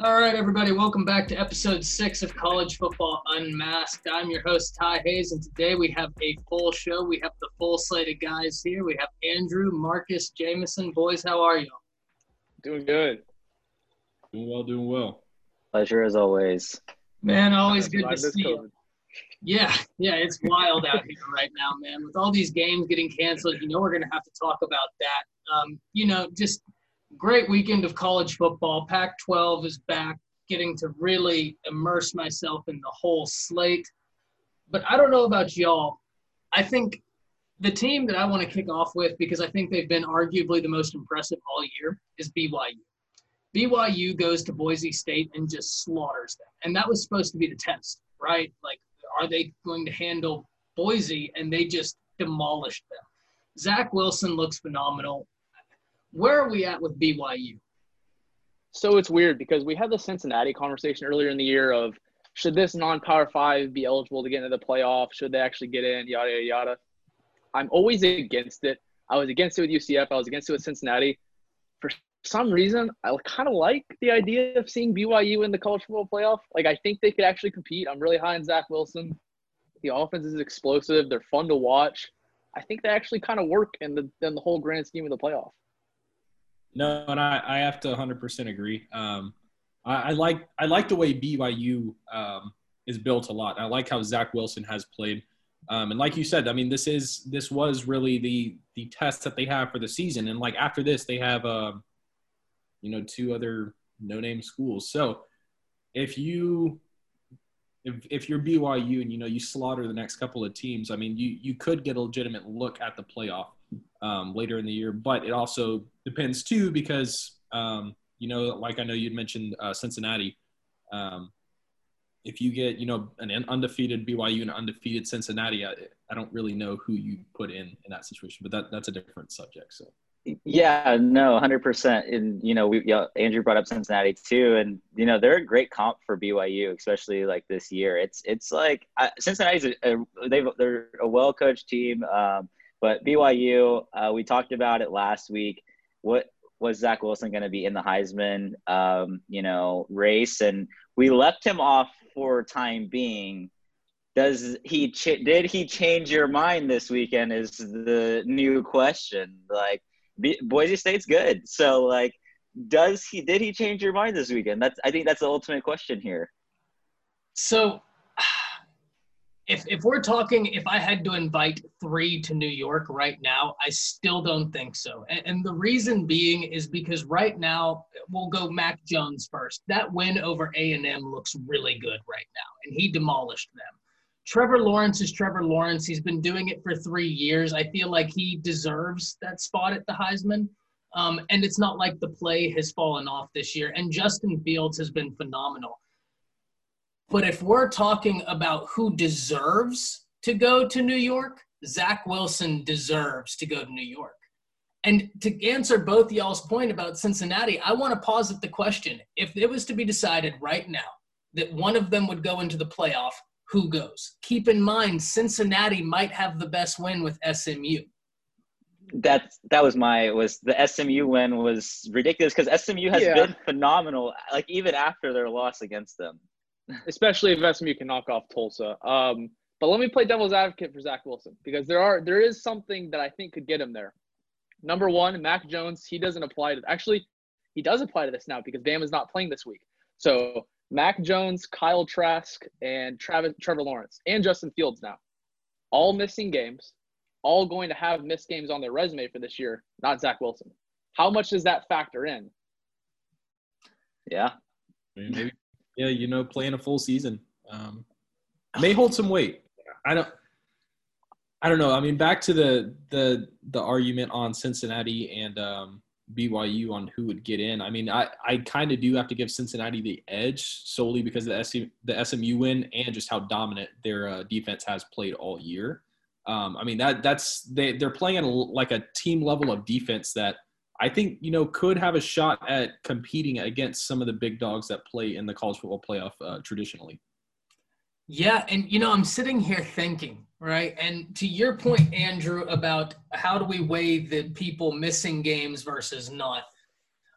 All right, everybody, welcome back to episode six of College Football Unmasked. I'm your host, Ty Hayes, and today we have a full show. We have the full slate of guys here. We have Andrew, Marcus, Jameson. Boys, how are you? Doing good. Doing well, doing well. Pleasure as always. Man, always good to see you. Yeah, yeah, it's wild out here right now, man. With all these games getting canceled, you know we're going to have to talk about that. Um, you know, just great weekend of college football. Pac 12 is back, getting to really immerse myself in the whole slate. But I don't know about y'all. I think the team that I want to kick off with, because I think they've been arguably the most impressive all year, is BYU. BYU goes to Boise State and just slaughters them. And that was supposed to be the test, right? Like, are they going to handle Boise? And they just demolished them. Zach Wilson looks phenomenal. Where are we at with BYU? So it's weird because we had the Cincinnati conversation earlier in the year of should this non-power five be eligible to get into the playoff? Should they actually get in? Yada yada yada. I'm always against it. I was against it with UCF. I was against it with Cincinnati. For some reason, I kind of like the idea of seeing BYU in the college football playoff. Like I think they could actually compete. I'm really high on Zach Wilson. The offense is explosive. They're fun to watch. I think they actually kind of work in the in the whole grand scheme of the playoff. No, and I, I have to 100% agree. Um, I, I, like I like the way BYU um, is built a lot. I like how Zach Wilson has played, um, and like you said, I mean, this is this was really the the test that they have for the season. And like after this, they have um, you know two other no name schools. So if you if, if you're BYU and you know you slaughter the next couple of teams, I mean you you could get a legitimate look at the playoff um, later in the year. But it also depends too because um, you know, like I know you'd mentioned uh, Cincinnati. Um, if you get you know an undefeated BYU and undefeated Cincinnati, I, I don't really know who you put in in that situation. But that that's a different subject. So. Yeah, no, hundred percent. And you know, we yeah, Andrew brought up Cincinnati too, and you know they're a great comp for BYU, especially like this year. It's it's like uh, Cincinnati's a, a they they're a well coached team. Um, but BYU, uh, we talked about it last week. What was Zach Wilson going to be in the Heisman, um, you know, race? And we left him off for time being. Does he ch- did he change your mind this weekend? Is the new question. Like B- Boise State's good, so like, does he did he change your mind this weekend? That's I think that's the ultimate question here. So if if we're talking if i had to invite three to new york right now i still don't think so. And, and, the reason being is because right now we'll go mac jones first. That win over a&m looks really good right now and he demolished them. Trevor lawrence is trevor lawrence. He's been doing it for three years. I feel like he deserves that spot at the heisman. Um, and it's not like the play has fallen off this year. And justin fields has been phenomenal but if we're talking about who deserves to go to New York, Zach Wilson deserves to go to New York. And to answer both y'all's point about Cincinnati, I want to posit the question if it was to be decided right now that one of them would go into the playoff, who goes? Keep in mind, Cincinnati might have the best win with SMU. That that was my was the SMU win was ridiculous because SMU has yeah. been phenomenal, like even after their loss against them especially if SMU can knock off Tulsa. Um, but let me play devil's advocate for Zach Wilson because there are there is something that I think could get him there. Number one, Mac Jones, he doesn't apply to actually he does apply to this now because Bam is not playing this week. So Mac Jones, Kyle Trask, and Travis, Trevor Lawrence and Justin Fields now, all missing games, all going to have missed games on their resume for this year. Not Zach Wilson. How much does that factor in? Yeah, maybe yeah, you know, playing a full season um, may hold some weight. I don't. I don't know. I mean, back to the the the argument on Cincinnati and um, BYU on who would get in. I mean, I, I kind of do have to give Cincinnati the edge solely because the, SC, the SMU win and just how dominant their uh, defense has played all year. Um, I mean that that's they they're playing a, like a team level of defense that I think you know could have a shot at competing against some of the big dogs that play in the college football playoff uh, traditionally. Yeah, and you know I'm sitting here thinking, right? And to your point, Andrew, about how do we weigh the people missing games versus not?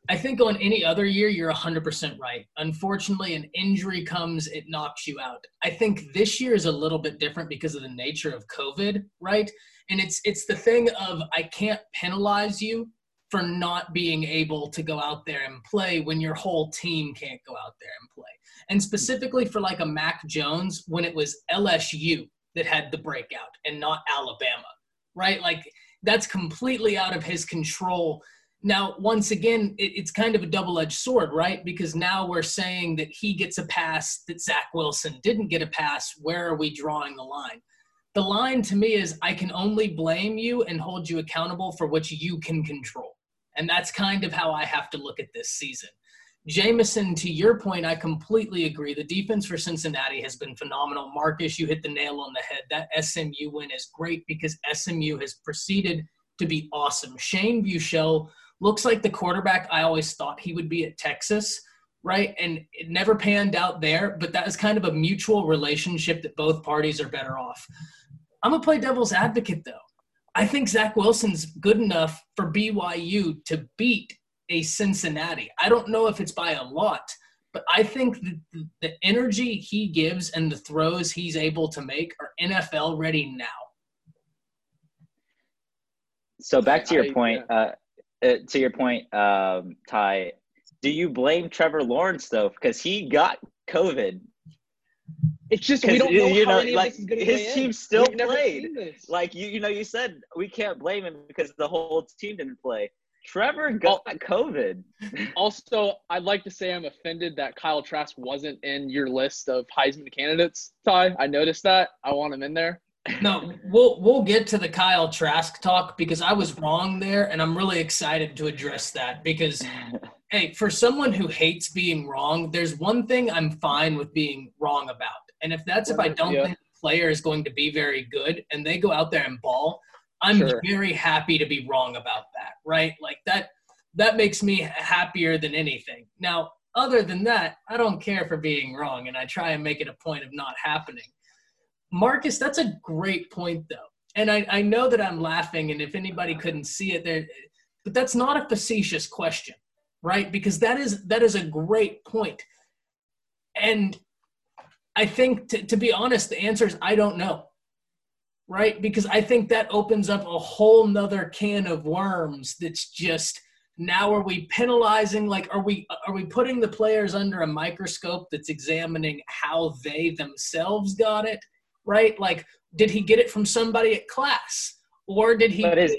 I think on any other year, you're 100% right. Unfortunately, an injury comes, it knocks you out. I think this year is a little bit different because of the nature of COVID, right? And it's it's the thing of I can't penalize you for not being able to go out there and play when your whole team can't go out there and play. And specifically for like a Mac Jones, when it was LSU that had the breakout and not Alabama, right? Like that's completely out of his control. Now, once again, it, it's kind of a double edged sword, right? Because now we're saying that he gets a pass that Zach Wilson didn't get a pass. Where are we drawing the line? The line to me is I can only blame you and hold you accountable for what you can control. And that's kind of how I have to look at this season. Jameson, to your point, I completely agree. The defense for Cincinnati has been phenomenal. Marcus, you hit the nail on the head. That SMU win is great because SMU has proceeded to be awesome. Shane Buechele looks like the quarterback I always thought he would be at Texas, right? And it never panned out there, but that is kind of a mutual relationship that both parties are better off. I'm going to play devil's advocate, though. I think Zach Wilson's good enough for BYU to beat a Cincinnati. I don't know if it's by a lot, but I think the, the energy he gives and the throws he's able to make are NFL ready now. So back to your point, uh, uh, to your point, um, Ty, do you blame Trevor Lawrence though because he got COVID? It's just we don't know, you know like his team still We've played. Like you, you know, you said we can't blame him because the whole team didn't play. Trevor got COVID. also, I'd like to say I'm offended that Kyle Trask wasn't in your list of Heisman candidates, Ty. I noticed that. I want him in there. No, we'll we'll get to the Kyle Trask talk because I was wrong there, and I'm really excited to address that because, hey, for someone who hates being wrong, there's one thing I'm fine with being wrong about, and if that's if I don't yeah. think the player is going to be very good and they go out there and ball, I'm sure. very happy to be wrong about that, right? Like that that makes me happier than anything. Now, other than that, I don't care for being wrong and I try and make it a point of not happening. Marcus, that's a great point though. And I, I know that I'm laughing and if anybody couldn't see it there, but that's not a facetious question, right? Because that is that is a great point. And I think to, to be honest, the answer is I don't know right? Because I think that opens up a whole nother can of worms that's just now are we penalizing like are we are we putting the players under a microscope that's examining how they themselves got it right like did he get it from somebody at class or did he but is,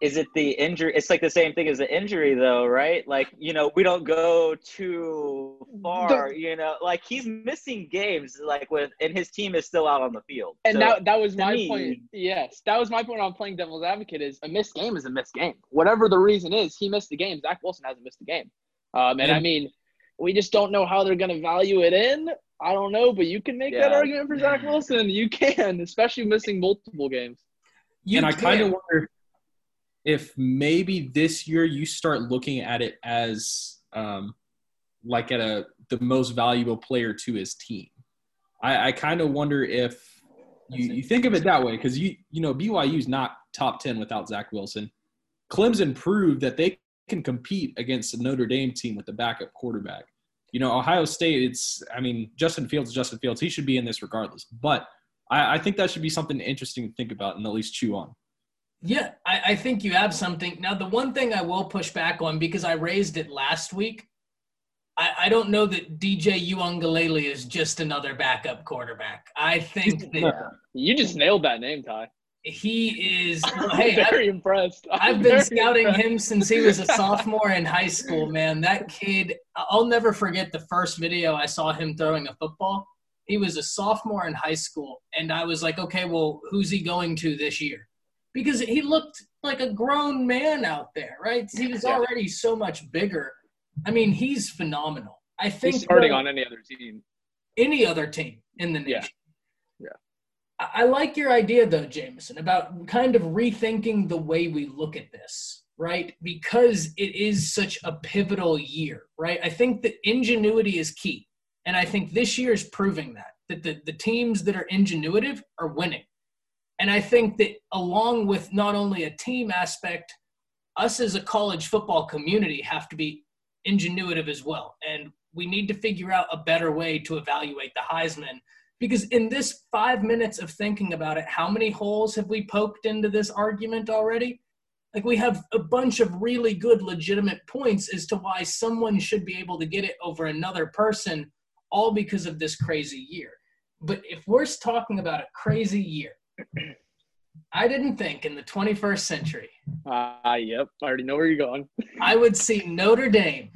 is it the injury? It's like the same thing as the injury, though, right? Like, you know, we don't go too far. You know, like he's missing games, like with, and his team is still out on the field. And so, that that was my me, point. Yes, that was my point on playing devil's advocate. Is a missed game is a missed game. Whatever the reason is, he missed the game. Zach Wilson hasn't missed the game. Um, and yeah. I mean, we just don't know how they're going to value it in. I don't know, but you can make yeah. that argument for Zach Wilson. You can, especially missing multiple games. You and I kind of wonder if maybe this year you start looking at it as um, like at a the most valuable player to his team. I, I kind of wonder if you, you think of it that way because you you know BYU's not top ten without Zach Wilson. Clemson proved that they can compete against the Notre Dame team with the backup quarterback. You know, Ohio State, it's I mean, Justin Fields, Justin Fields, he should be in this regardless. But I, I think that should be something interesting to think about and at least chew on. Yeah, I, I, think you have something. Now, the one thing I will push back on because I raised it last week, I, I don't know that DJ Uiagalelei is just another backup quarterback. I think that you just nailed that name, Ty. He is. Well, hey, very I've, impressed. i have been scouting impressed. him since he was a sophomore in high school. Man, that kid. I'll never forget the first video I saw him throwing a football. He was a sophomore in high school, and I was like, okay, well, who's he going to this year? Because he looked like a grown man out there, right? He was already so much bigger. I mean, he's phenomenal. I think he's starting on any other team. Any other team in the nation. Yeah. yeah. I like your idea though, Jameson, about kind of rethinking the way we look at this, right? Because it is such a pivotal year, right? I think that ingenuity is key. And I think this year is proving that, that the, the teams that are ingenuitive are winning. And I think that along with not only a team aspect, us as a college football community have to be ingenuitive as well. And we need to figure out a better way to evaluate the Heisman. Because in this five minutes of thinking about it, how many holes have we poked into this argument already? Like, we have a bunch of really good, legitimate points as to why someone should be able to get it over another person, all because of this crazy year. But if we're talking about a crazy year, I didn't think in the 21st century. Ah, uh, yep. I already know where you're going. I would see Notre Dame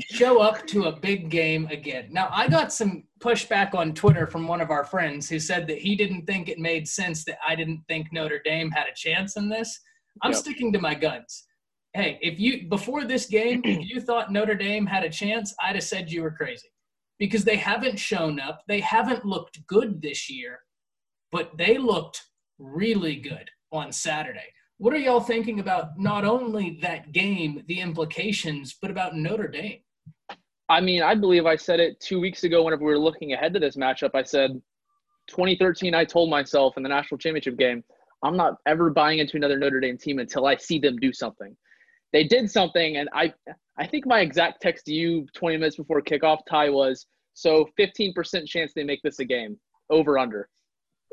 show up to a big game again. Now, I got some pushback on Twitter from one of our friends who said that he didn't think it made sense that I didn't think Notre Dame had a chance in this. I'm yep. sticking to my guns. Hey, if you before this game, if you thought Notre Dame had a chance, I'd have said you were crazy because they haven't shown up. They haven't looked good this year, but they looked really good on Saturday. What are y'all thinking about not only that game, the implications, but about Notre Dame? I mean, I believe I said it two weeks ago whenever we were looking ahead to this matchup. I said 2013, I told myself in the national championship game, I'm not ever buying into another Notre Dame team until I see them do something. They did something, and I I think my exact text to you 20 minutes before kickoff, Ty, was so 15% chance they make this a game, over under.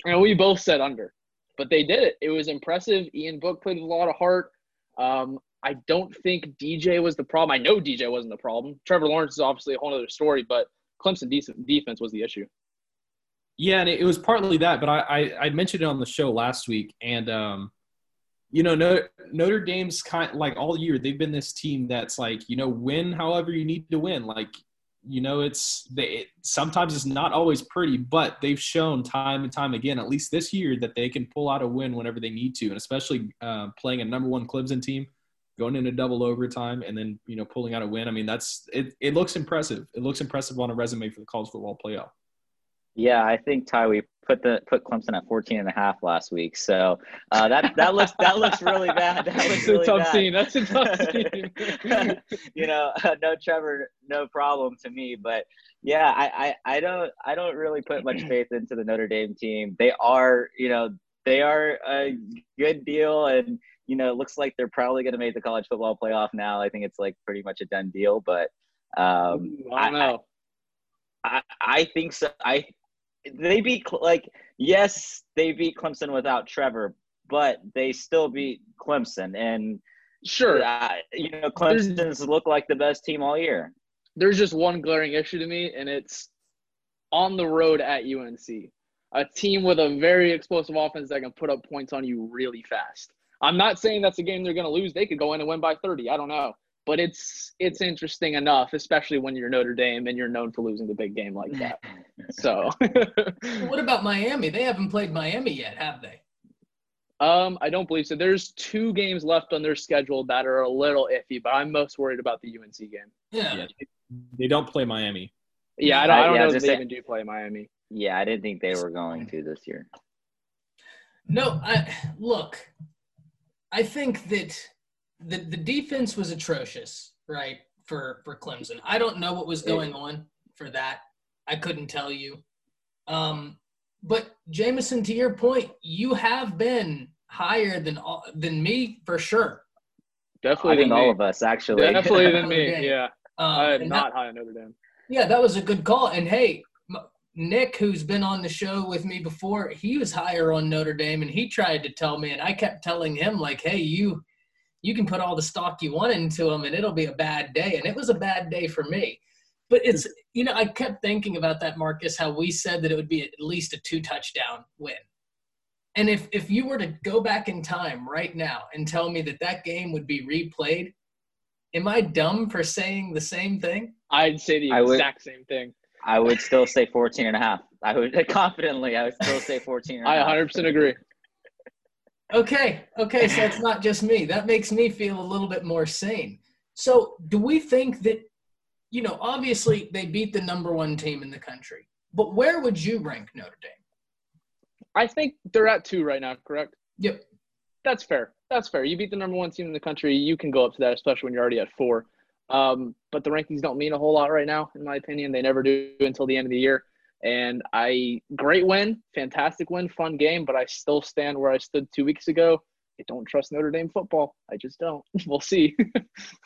And we both said under but they did it. It was impressive. Ian Book played with a lot of heart. Um, I don't think DJ was the problem. I know DJ wasn't the problem. Trevor Lawrence is obviously a whole other story, but Clemson decent defense was the issue. Yeah, and it was partly that, but I, I, I mentioned it on the show last week, and um, you know Notre, Notre Dame's kind like all year they've been this team that's like you know win however you need to win. Like you know it's they it, sometimes it's not always pretty but they've shown time and time again at least this year that they can pull out a win whenever they need to. And especially uh, playing a number one clemson team going into double overtime and then you know pulling out a win. I mean that's it, it looks impressive. It looks impressive on a resume for the college football playoff yeah, I think Ty, we put the put Clemson at 14 and a half last week. So uh, that that looks that looks really bad. That looks really a tough bad. scene. That's a tough scene. you know, uh, no Trevor, no problem to me. But yeah, I, I I don't I don't really put much faith into the Notre Dame team. They are you know they are a good deal and you know it looks like they're probably going to make the college football playoff now. I think it's like pretty much a done deal. But um, I don't know. I, I think so. I they beat like yes, they beat Clemson without Trevor, but they still beat Clemson, and sure, uh, you know Clemson's look like the best team all year. There's just one glaring issue to me, and it's on the road at UNC, a team with a very explosive offense that can put up points on you really fast. I'm not saying that's a game they're going to lose. They could go in and win by 30. I don't know but it's it's interesting enough, especially when you're Notre Dame and you're known for losing the big game like that. so, what about Miami? They haven't played Miami yet, have they? Um, I don't believe so. There's two games left on their schedule that are a little iffy, but I'm most worried about the UNC game. Yeah, yeah they don't play Miami. Yeah, I don't, I don't yeah, know if they say, even do play Miami. Yeah, I didn't think they were going to this year. No, I look. I think that the the defense was atrocious, right? For for Clemson. I don't know what was going on for that. I couldn't tell you. Um, but Jameson, to your point, you have been higher than than me for sure. Definitely, I think all of us actually. Definitely than me. Yeah, um, I am not that, high on Notre Dame. Yeah, that was a good call. And hey, Nick, who's been on the show with me before, he was higher on Notre Dame, and he tried to tell me, and I kept telling him like, "Hey, you you can put all the stock you want into them and it'll be a bad day. And it was a bad day for me. But it's, you know, I kept thinking about that, Marcus, how we said that it would be at least a two touchdown win. And if, if you were to go back in time right now and tell me that that game would be replayed, am I dumb for saying the same thing? I'd say the exact same thing. I would still say 14 and a half. I would confidently, I would still say 14 I 100% agree. Okay, okay, so it's not just me. That makes me feel a little bit more sane. So, do we think that, you know, obviously they beat the number one team in the country, but where would you rank Notre Dame? I think they're at two right now, correct? Yep. That's fair. That's fair. You beat the number one team in the country, you can go up to that, especially when you're already at four. Um, but the rankings don't mean a whole lot right now, in my opinion. They never do until the end of the year. And I great win, fantastic win, fun game, but I still stand where I stood two weeks ago. I don't trust Notre Dame football. I just don't. we'll see.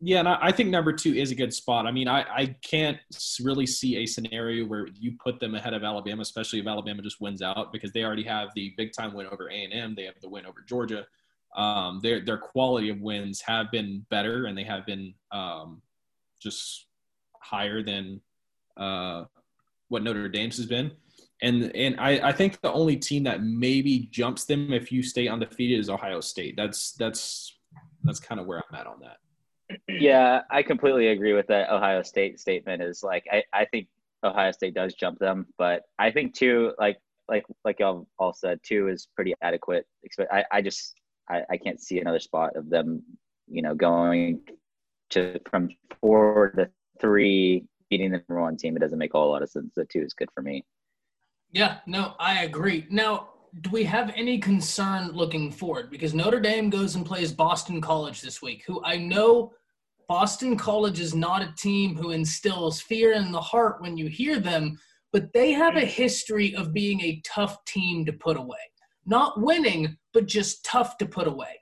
yeah, and I, I, think number two is a good spot. I mean, I, I can't really see a scenario where you put them ahead of Alabama, especially if Alabama just wins out, because they already have the big time win over A and M. They have the win over Georgia. Um, their their quality of wins have been better, and they have been um, just higher than uh, what Notre Dame's has been. And and I, I think the only team that maybe jumps them if you stay undefeated is Ohio State. That's that's that's kind of where I'm at on that. Yeah, I completely agree with that Ohio State statement. Is like I, I think Ohio State does jump them, but I think two like like like y'all all said, two is pretty adequate. I, I just I, I can't see another spot of them, you know, going to from four to three, beating the number one team. It doesn't make a whole lot of sense. The two is good for me. Yeah, no, I agree. Now, do we have any concern looking forward? Because Notre Dame goes and plays Boston College this week, who I know Boston College is not a team who instills fear in the heart when you hear them, but they have a history of being a tough team to put away. Not winning, but just tough to put away.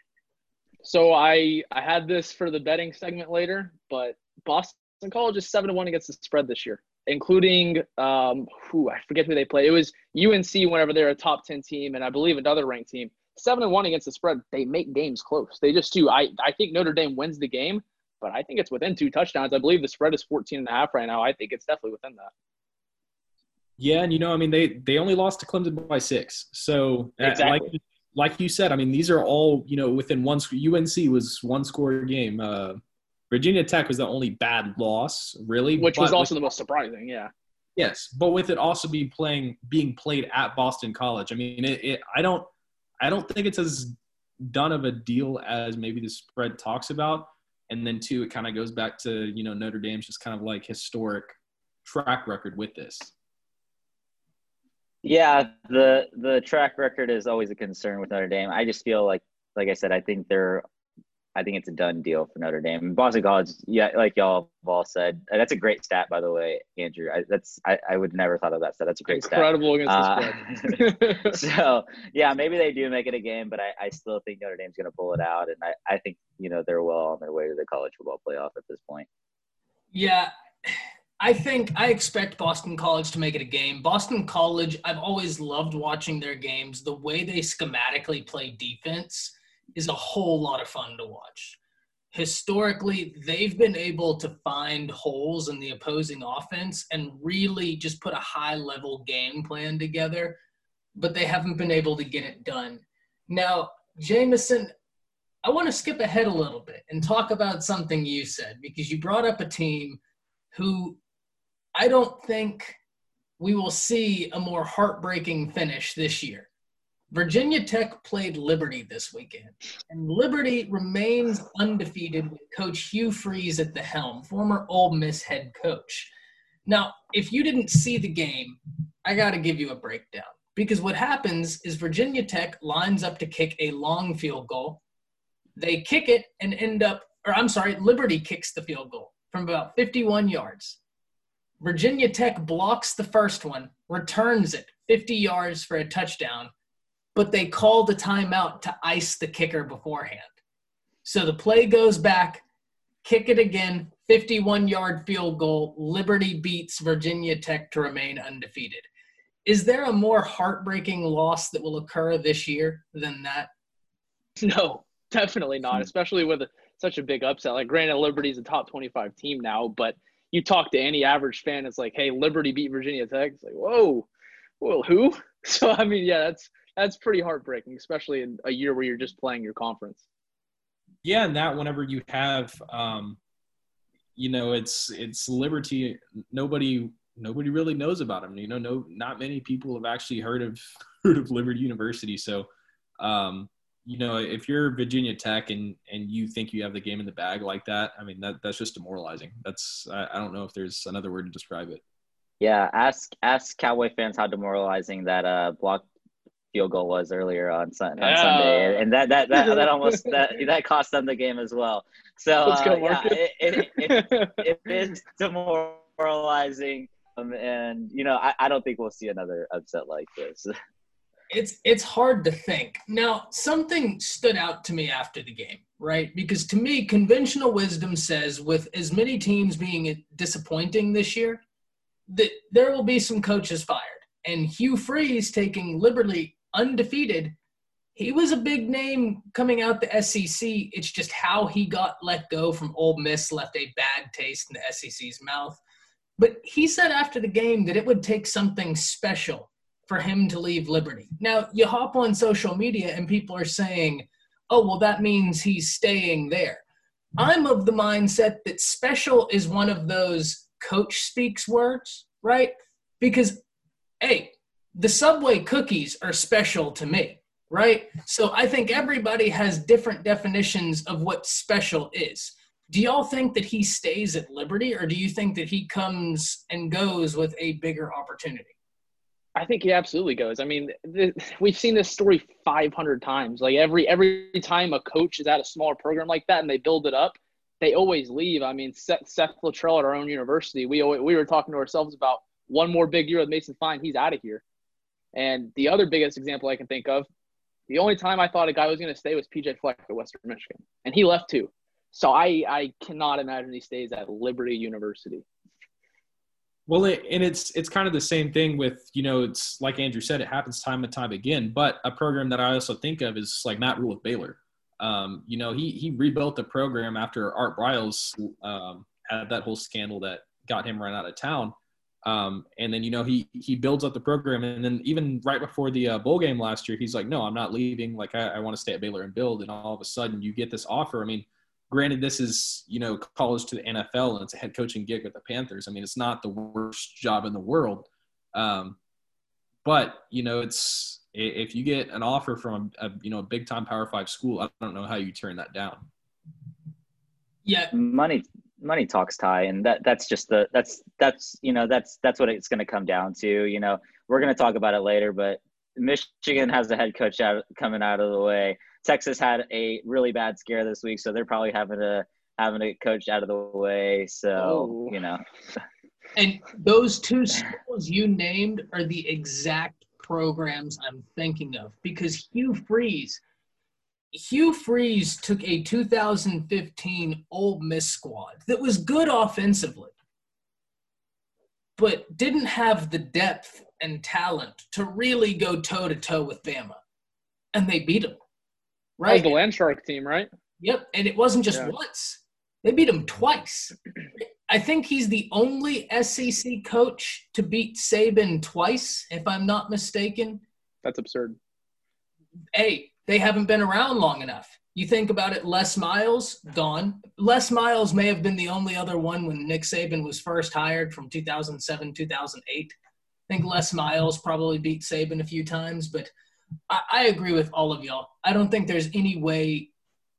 So I I had this for the betting segment later, but Boston College is seven to one against the spread this year including um, who I forget who they play. It was UNC whenever they're a top ten team, and I believe another ranked team. Seven and one against the spread. They make games close. They just do. I I think Notre Dame wins the game, but I think it's within two touchdowns. I believe the spread is 14 and a half right now. I think it's definitely within that. Yeah, and you know, I mean, they they only lost to Clemson by six. So uh, exactly. like like you said, I mean, these are all you know within one. Score. UNC was one score game. Uh, Virginia Tech was the only bad loss, really, which was also with, the most surprising. Yeah. Yes, but with it also being playing being played at Boston College, I mean, it, it, I don't I don't think it's as done of a deal as maybe the spread talks about. And then two, it kind of goes back to you know Notre Dame's just kind of like historic track record with this. Yeah, the the track record is always a concern with Notre Dame. I just feel like, like I said, I think they're I think it's a done deal for Notre Dame. Boston College, yeah, like y'all have all said, that's a great stat, by the way, Andrew. I, that's I, I would never thought of that stat. That's a great Incredible stat. Incredible against uh, so yeah, maybe they do make it a game, but I, I still think Notre Dame's going to pull it out, and I, I think you know they're well on their way to the college football playoff at this point. Yeah. I think I expect Boston College to make it a game. Boston College, I've always loved watching their games. The way they schematically play defense is a whole lot of fun to watch. Historically, they've been able to find holes in the opposing offense and really just put a high level game plan together, but they haven't been able to get it done. Now, Jameson, I want to skip ahead a little bit and talk about something you said because you brought up a team who I don't think we will see a more heartbreaking finish this year. Virginia Tech played Liberty this weekend, and Liberty remains undefeated with Coach Hugh Freeze at the helm, former Ole Miss head coach. Now, if you didn't see the game, I got to give you a breakdown because what happens is Virginia Tech lines up to kick a long field goal. They kick it and end up, or I'm sorry, Liberty kicks the field goal from about 51 yards. Virginia Tech blocks the first one, returns it 50 yards for a touchdown but they called a timeout to ice the kicker beforehand. So the play goes back, kick it again, 51 yard field goal. Liberty beats Virginia Tech to remain undefeated. Is there a more heartbreaking loss that will occur this year than that? No, definitely not, especially with such a big upset. Like, granted, Liberty's a top 25 team now, but you talk to any average fan, it's like, hey, Liberty beat Virginia Tech. It's like, whoa, well, who? So, I mean, yeah, that's that's pretty heartbreaking, especially in a year where you're just playing your conference. Yeah, and that whenever you have, um, you know, it's it's Liberty. Nobody nobody really knows about them. You know, no, not many people have actually heard of heard of Liberty University. So, um, you know, if you're Virginia Tech and and you think you have the game in the bag like that, I mean, that that's just demoralizing. That's I, I don't know if there's another word to describe it. Yeah, ask ask Cowboy fans how demoralizing that uh block field goal was earlier on, sun, on Sunday, and that that that, that almost that that cost them the game as well. So uh, yeah, it, it, it, it is demoralizing, um, and you know I, I don't think we'll see another upset like this. it's it's hard to think. Now, something stood out to me after the game, right? Because to me, conventional wisdom says with as many teams being disappointing this year, that there will be some coaches fired. And Hugh Freeze taking Liberty undefeated, he was a big name coming out the SEC. It's just how he got let go from Ole Miss left a bad taste in the SEC's mouth. But he said after the game that it would take something special for him to leave Liberty. Now, you hop on social media and people are saying, oh, well, that means he's staying there. I'm of the mindset that special is one of those coach speaks words, right? Because, hey, the Subway cookies are special to me, right? So I think everybody has different definitions of what special is. Do y'all think that he stays at Liberty or do you think that he comes and goes with a bigger opportunity? I think he absolutely goes. I mean, th- we've seen this story 500 times. Like every every time a coach is at a smaller program like that and they build it up, they always leave. I mean, Seth, Seth Littrell at our own university, we always, we were talking to ourselves about one more big year with Mason Fine, he's out of here. And the other biggest example I can think of, the only time I thought a guy was going to stay was PJ Fleck at Western Michigan, and he left too. So I I cannot imagine he stays at Liberty University. Well, and it's it's kind of the same thing with you know it's like Andrew said, it happens time and time again. But a program that I also think of is like Matt Rhule with Baylor. Um, you know, he he rebuilt the program after Art Briles um, had that whole scandal that got him run out of town. Um, and then you know he he builds up the program, and then even right before the uh, bowl game last year, he's like, "No, I'm not leaving. Like I, I want to stay at Baylor and build." And all of a sudden, you get this offer. I mean, granted, this is you know college to the NFL and it's a head coaching gig with the Panthers. I mean, it's not the worst job in the world, um, but you know, it's if you get an offer from a, a you know a big time Power Five school, I don't know how you turn that down. Yeah, money money talks Ty, and that that's just the that's that's you know that's that's what it's going to come down to. You know, we're going to talk about it later, but Michigan has a head coach out coming out of the way. Texas had a really bad scare this week, so they're probably having to having a coach out of the way. So oh. you know. And those two schools you named are the exact programs I'm thinking of because Hugh Freeze, Hugh Freeze took a 2015 Ole Miss squad that was good offensively, but didn't have the depth and talent to really go toe to toe with Bama, and they beat them. Right. The Landshark team, right? Yep. And it wasn't just yeah. once. They beat him twice. I think he's the only SEC coach to beat Saban twice, if I'm not mistaken. That's absurd. Hey, they haven't been around long enough. You think about it, Les Miles, gone. Les Miles may have been the only other one when Nick Saban was first hired from 2007, 2008. I think Les Miles probably beat Saban a few times, but – I, I agree with all of y'all. I don't think there's any way,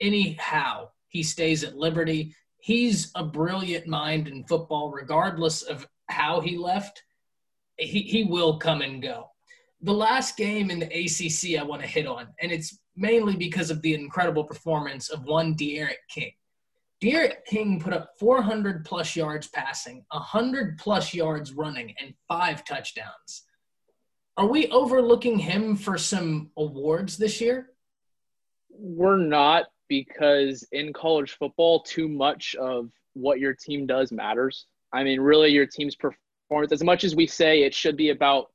anyhow, he stays at Liberty. He's a brilliant mind in football, regardless of how he left. He, he will come and go. The last game in the ACC I want to hit on, and it's mainly because of the incredible performance of one D'Eriq King. D'Eriq King put up 400 plus yards passing, 100 plus yards running, and five touchdowns. Are we overlooking him for some awards this year? We're not because in college football, too much of what your team does matters. I mean, really, your team's performance, as much as we say it should be about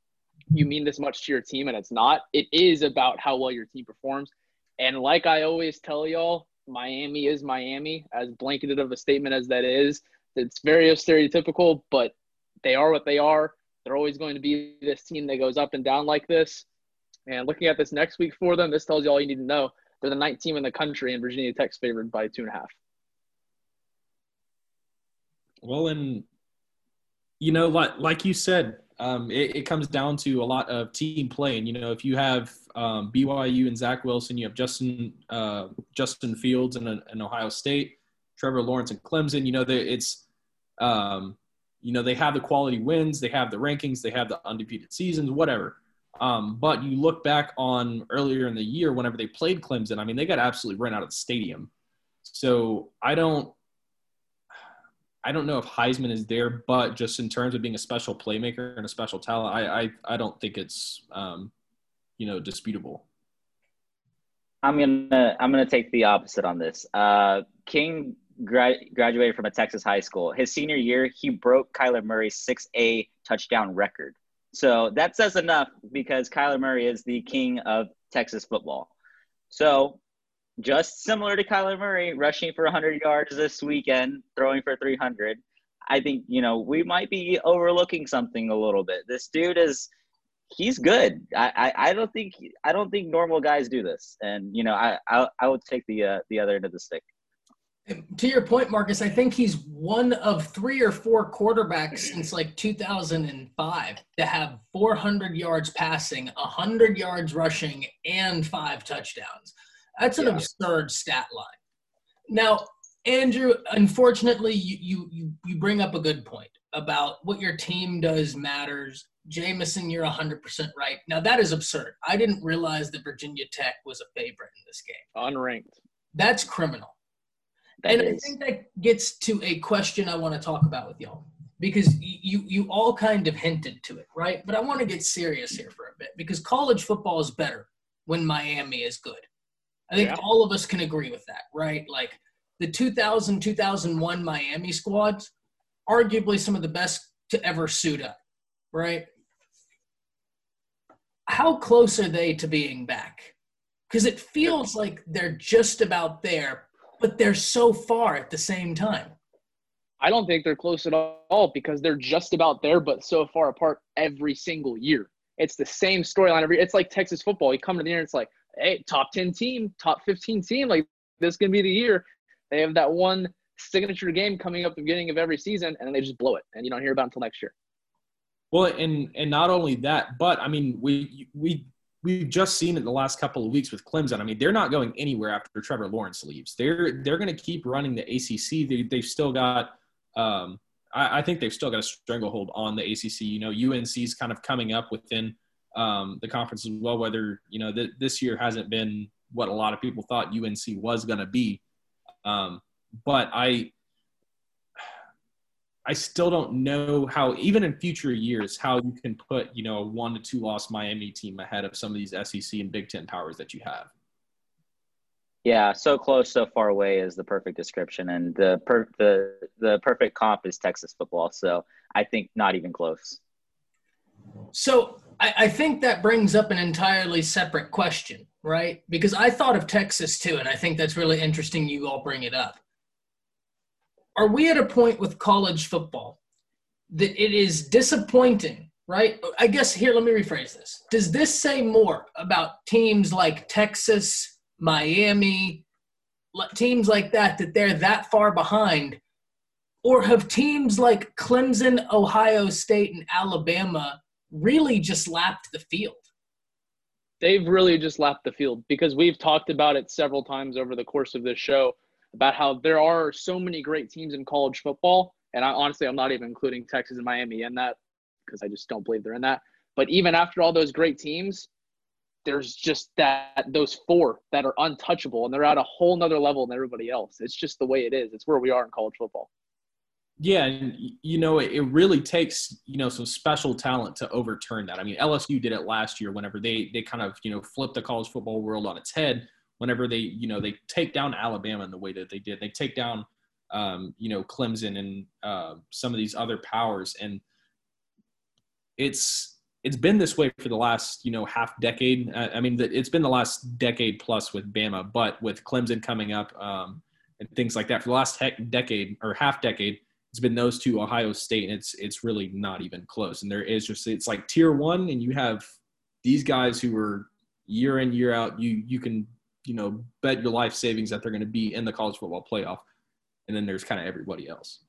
you mean this much to your team and it's not, it is about how well your team performs. And like I always tell y'all, Miami is Miami, as blanketed of a statement as that is. It's very stereotypical, but they are what they are. They're always going to be this team that goes up and down like this. And looking at this next week for them, this tells you all you need to know. They're the ninth team in the country, and Virginia Tech's favored by two and a half. Well, and you know, like like you said, um, it, it, comes down to a lot of team play. And you know, if you have um, BYU and Zach Wilson, you have Justin uh, Justin Fields and, and Ohio State, Trevor Lawrence and Clemson. You know, it's um, you know, they have the quality wins, they have the rankings, they have the undefeated seasons, whatever. Um, but you look back on earlier in the year, whenever they played Clemson, I mean, they got absolutely run out of the stadium. So I don't, I don't know if Heisman is there, but just in terms of being a special playmaker and a special talent, I, I, I don't think it's, um, you know disputable. I'm gonna I'm gonna take the opposite on this. Uh, King gra- graduated from a Texas high school. His senior year, he broke Kyler Murray's 6A touchdown record. So that says enough because Kyler Murray is the king of Texas football. So just similar to Kyler Murray, rushing for 100 yards this weekend, throwing for 300. I think you know we might be overlooking something a little bit. This dude is he's good. I, I, I don't think I don't think normal guys do this, and you know I I, I would take the uh, the other end of the stick. To your point, Marcus, I think he's one of three or four quarterbacks since like 2005 to have 400 yards passing, 100 yards rushing, and five touchdowns. That's an yeah. absurd stat line. Now, Andrew, unfortunately, you, you you bring up a good point about what your team does matters. Jameson, you're 100% right. Now that is absurd. I didn't realize that Virginia Tech was a favorite in this game. Unranked. That's criminal. That and is. I think that gets to a question I want to talk about with y'all because you you all kind of hinted to it, right? But I want to get serious here for a bit because college football is better when Miami is good. I think yeah. all of us can agree with that, right? Like the 2000 2001 Miami squads, arguably some of the best to ever suit up, right? How close are they to being back? Because it feels like they're just about there, but they're so far at the same time. I don't think they're close at all because they're just about there, but so far apart every single year. It's the same storyline every. It's like Texas football. You come to the end, it's like, hey, top ten team, top fifteen team. Like this can be the year. They have that one signature game coming up the beginning of every season, and they just blow it, and you don't hear about it until next year. Well, and and not only that, but I mean, we we we've just seen it the last couple of weeks with Clemson. I mean, they're not going anywhere after Trevor Lawrence leaves. They're they're going to keep running the ACC. They, they've still got. Um, I, I, think they've still got a stranglehold on the ACC. You know, UNC's kind of coming up within um, the conference as well. Whether you know th- this year hasn't been what a lot of people thought UNC was going to be, um, but I I still don't know how, even in future years, how you can put, you know, a one to two loss Miami team ahead of some of these SEC and Big Ten powers that you have. Yeah, so close, so far away is the perfect description, and the per- the the perfect comp is Texas football. So I think not even close. So I, I think that brings up an entirely separate question, right? Because I thought of Texas too, and I think that's really interesting. You all bring it up are we at a point with college football that it is disappointing, right? I guess here, let me rephrase this. Does this say more about teams like Texas, Miami, teams like that, that they're that far behind? Or have teams like Clemson, Ohio State, and Alabama really just lapped the field? They've really just lapped the field because we've talked about it several times over the course of this show about how there are so many great teams in college football. And I honestly, I'm not even including Texas and Miami in that because I just don't believe they're in that. But even after all those great teams, there's just that those four that are untouchable and they're at a whole nother level than everybody else. It's just the way it is. It's where we are in college football. Yeah, and you know it really takes you know some special talent to overturn that. I mean, LSU did it last year whenever they they kind of you know flipped the college football world on its head whenever they you know they take down Alabama in the way that they did. They take down um, you know Clemson and uh, some of these other powers, and it's it's been this way for the last you know half decade. I mean, it's been the last decade plus with Bama, but with Clemson coming up um, and things like that for the last decade or half decade, it's been those two, Ohio State, and it's it's really not even close. And there is just it's like tier one, and you have these guys who are year in year out. You you can you know, bet your life savings that they're going to be in the college football playoff. And then there's kind of everybody else.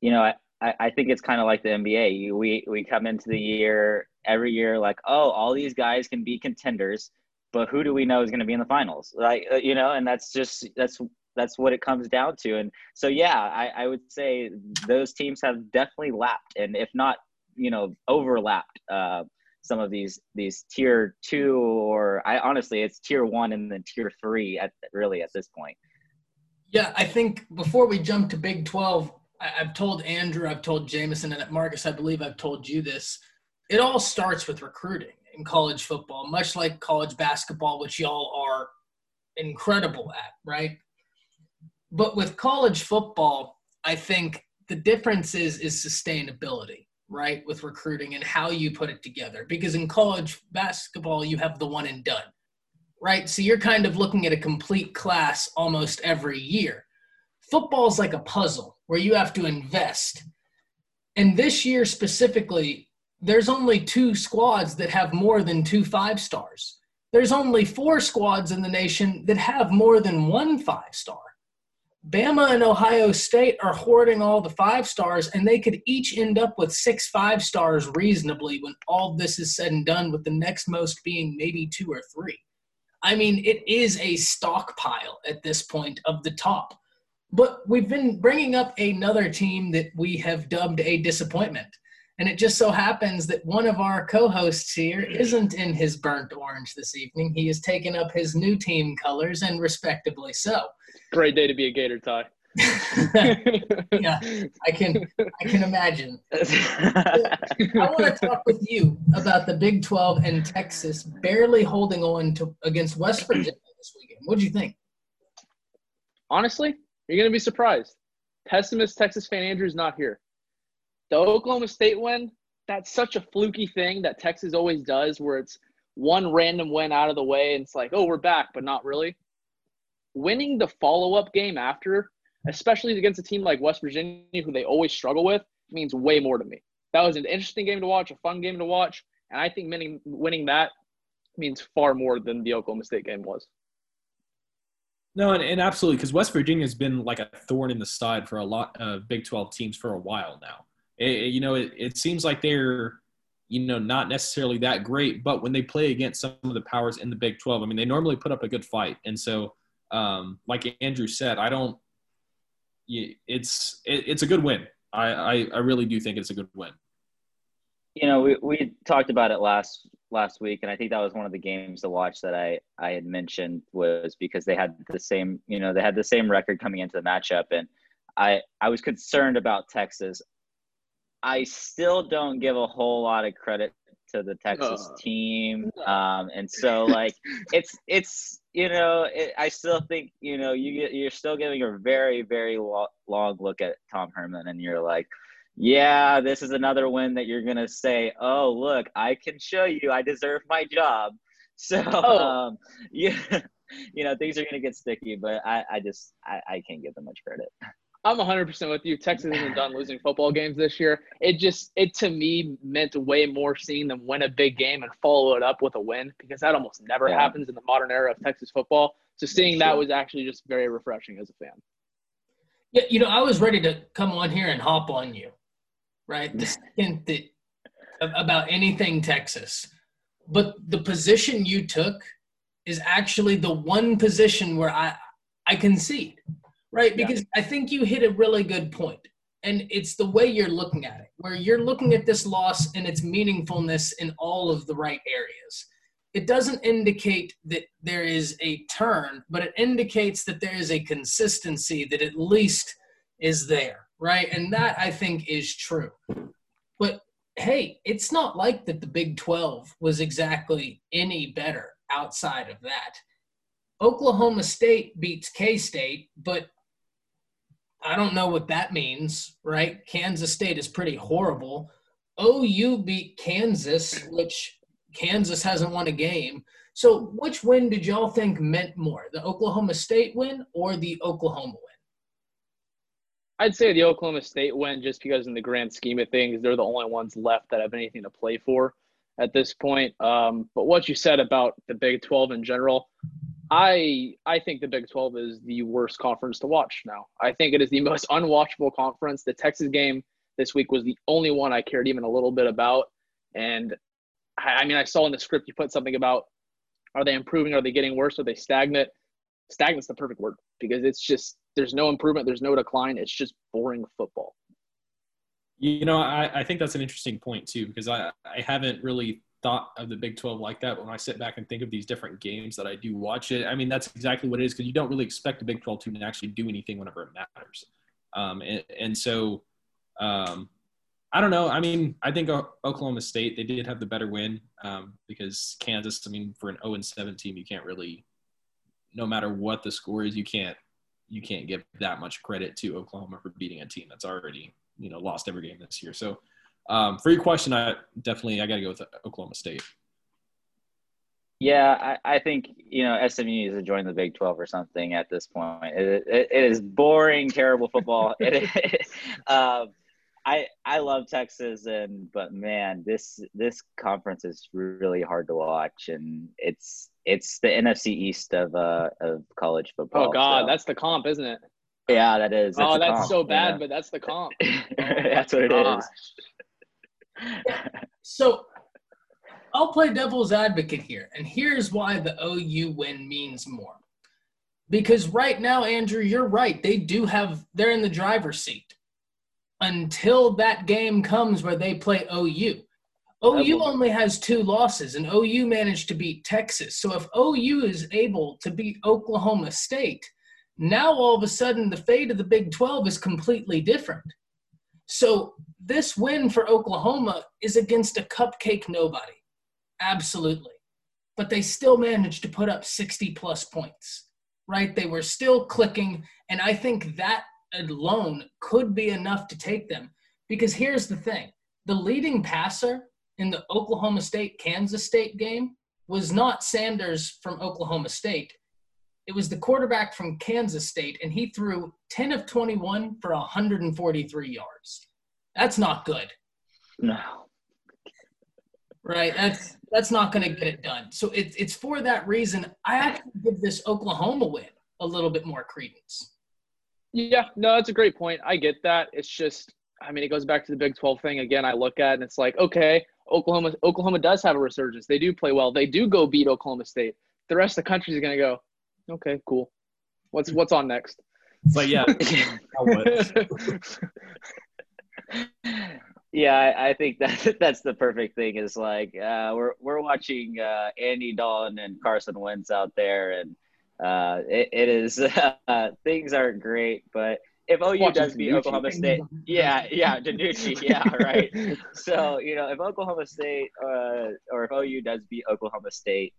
You know, I, I think it's kind of like the NBA. We, we come into the year every year like, oh, all these guys can be contenders, but who do we know is going to be in the finals? Like, uh, you know, and that's just, that's, that's what it comes down to. And so, yeah, I, I would say those teams have definitely lapped and if not, you know, overlapped uh, some of these these tier two or I honestly it's tier one and then tier three at really at this point. Yeah, I think before we jump to Big Twelve, I, have told Andrew, I've told Jameson, and Marcus, I believe I've told you this. It all starts with recruiting. in college football, much like college basketball, which y'all are incredible at, right? But with college football, I think the difference is is sustainability, right? With recruiting and how you put it together. Because in college basketball, you have the one and done, right? So you're kind of looking at a complete class almost every year. Football's like a puzzle where you have to invest. And this year specifically, there's only two squads that have more than two five stars. There's only four squads in the nation that have more than one five star. Bama and Ohio State are hoarding all the five stars, and they could each end up with six five stars reasonably when all this is said and done, with the next most being maybe two or three. I mean, it is a stockpile at this point of the top. But we've been bringing up another team that we have dubbed a disappointment. And it just so happens that one of our co hosts here isn't in his burnt orange this evening. He has taken up his new team colors, and respectably so. Great day to be a Gator Ty. yeah, I can I can imagine. I want to talk with you about the Big 12 and Texas barely holding on to against West Virginia this weekend. What do you think? Honestly, you're gonna be surprised. Pessimist Texas fan Andrew's not here the Oklahoma State win, that's such a fluky thing that Texas always does where it's one random win out of the way and it's like, oh, we're back, but not really. Winning the follow up game after, especially against a team like West Virginia, who they always struggle with, means way more to me. That was an interesting game to watch, a fun game to watch. And I think winning, winning that means far more than the Oklahoma State game was. No, and, and absolutely, because West Virginia has been like a thorn in the side for a lot of Big 12 teams for a while now it, you know, it, it seems like they're, you know, not necessarily that great, but when they play against some of the powers in the Big 12, I mean, they normally put up a good fight. And so, um, like Andrew said, I don't, it's, it, it's a good win. I, I, I really do think it's a good win. You know, we, we talked about it last last week, and I think that was one of the games to watch that I I had mentioned was because they had the same you know they had the same record coming into the matchup, and I I was concerned about Texas. I still don't give a whole lot of credit to the Texas uh, team. Um, and so like it's it's you know it, I still think you know you get you're still giving a very very lo- long look at Tom Herman and you're like yeah this is another win that you're gonna say oh look I can show you I deserve my job so oh. um, yeah you know things are gonna get sticky but I I just I, I can't give them much credit. I'm 100% with you. Texas isn't done losing football games this year. It just, it to me meant way more seeing them win a big game and follow it up with a win because that almost never yeah. happens in the modern era of Texas football. So seeing that was actually just very refreshing as a fan. Yeah, you know, I was ready to come on here and hop on you, right? The second that about anything Texas, but the position you took is actually the one position where I I concede right? Because yeah. I think you hit a really good point. And it's the way you're looking at it, where you're looking at this loss and its meaningfulness in all of the right areas. It doesn't indicate that there is a turn, but it indicates that there is a consistency that at least is there, right? And that I think is true. But hey, it's not like that the Big 12 was exactly any better outside of that. Oklahoma State beats K State, but I don't know what that means, right? Kansas State is pretty horrible. OU beat Kansas, which Kansas hasn't won a game. So, which win did y'all think meant more, the Oklahoma State win or the Oklahoma win? I'd say the Oklahoma State win just because, in the grand scheme of things, they're the only ones left that have anything to play for at this point. Um, but what you said about the Big 12 in general, I I think the Big 12 is the worst conference to watch now. I think it is the most unwatchable conference. The Texas game this week was the only one I cared even a little bit about. And I, I mean, I saw in the script you put something about are they improving? Are they getting worse? Are they stagnant? Stagnant's the perfect word because it's just there's no improvement, there's no decline. It's just boring football. You know, I, I think that's an interesting point too because I I haven't really thought of the Big 12 like that. But when I sit back and think of these different games that I do watch it, I mean, that's exactly what it is because you don't really expect the Big 12 team to actually do anything whenever it matters. Um, and, and, so, um, I don't know. I mean, I think Oklahoma State they did have the better win um, because Kansas. I mean, for an 0 7 team, you can't really, no matter what the score is, you can't you can't give that much credit to Oklahoma for beating a team that's already you know lost every game this year. So, um, for your question, I definitely I got to go with Oklahoma State. Yeah, I, I think you know SMU needs to join the Big Twelve or something at this point. it, it, it is boring, terrible football. it, um, I I love Texas, and but man, this this conference is really hard to watch, and it's it's the NFC East of uh of college football. Oh God, so. that's the comp, isn't it? Yeah, that is. That's oh, that's comp, so bad, but that's the comp. that's what it is. So I'll play devil's advocate here, and here's why the OU win means more. Because right now, Andrew, you're right. They do have, they're in the driver's seat until that game comes where they play OU. OU only has two losses, and OU managed to beat Texas. So if OU is able to beat Oklahoma State, now all of a sudden the fate of the Big 12 is completely different. So this win for Oklahoma is against a cupcake nobody. Absolutely. But they still managed to put up 60 plus points, right? They were still clicking. And I think that alone could be enough to take them. Because here's the thing the leading passer in the Oklahoma State Kansas State game was not Sanders from Oklahoma State. It was the quarterback from Kansas State, and he threw 10 of 21 for 143 yards. That's not good. No. Right? That's that's not going to get it done. So it's it's for that reason I actually give this Oklahoma win a little bit more credence. Yeah, no, that's a great point. I get that. It's just, I mean, it goes back to the Big 12 thing again. I look at and it's like, okay, Oklahoma, Oklahoma does have a resurgence. They do play well. They do go beat Oklahoma State. The rest of the country is going to go, okay, cool. What's what's on next? But yeah. yeah, I, I, think that that's the perfect thing. Is like uh, we're we're watching uh, Andy Dalton and Carson Wentz out there, and uh, it, it is uh, things aren't great, but if OU Watching does beat Oklahoma State, yeah, yeah, DiNucci, yeah, right. so you know, if Oklahoma State uh, or if OU does beat Oklahoma State,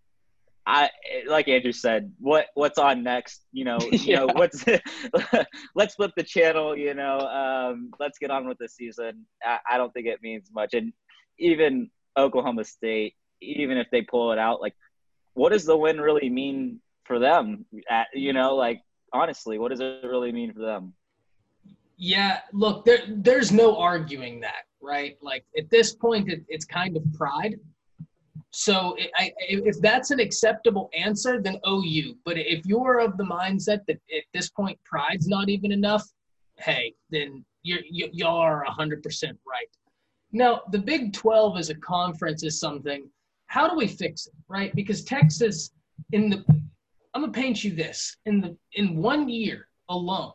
I like Andrew said, what what's on next? You know, you yeah. know what's let's flip the channel. You know, um, let's get on with the season. I, I don't think it means much, and even Oklahoma State, even if they pull it out, like, what does the win really mean for them? At, you know, like honestly, what does it really mean for them? Yeah, look, there, there's no arguing that, right? Like at this point, it, it's kind of pride. So I, if that's an acceptable answer, then OU. But if you're of the mindset that at this point pride's not even enough, hey, then you're, you, y'all are 100% right. Now, the Big 12 as a conference is something. How do we fix it, right? Because Texas, in the, I'm gonna paint you this in the in one year alone,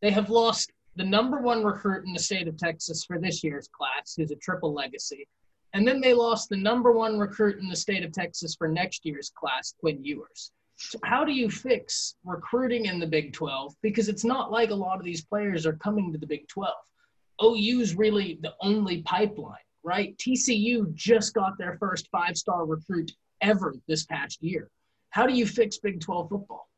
they have lost the number one recruit in the state of Texas for this year's class, who's a triple legacy. And then they lost the number one recruit in the state of Texas for next year's class, Quinn Ewers. So how do you fix recruiting in the Big 12? Because it's not like a lot of these players are coming to the Big 12. OU's really the only pipeline, right? TCU just got their first five star recruit ever this past year. How do you fix Big 12 football?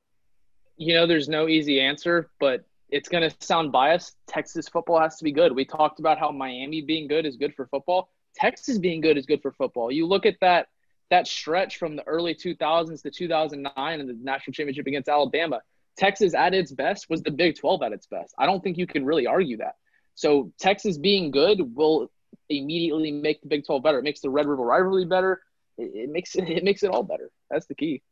You know, there's no easy answer, but it's going to sound biased. Texas football has to be good. We talked about how Miami being good is good for football. Texas being good is good for football. You look at that that stretch from the early 2000s to 2009 and the national championship against Alabama. Texas at its best was the Big 12 at its best. I don't think you can really argue that. So Texas being good will immediately make the Big 12 better. It makes the Red River rivalry better. It, it makes it, it makes it all better. That's the key.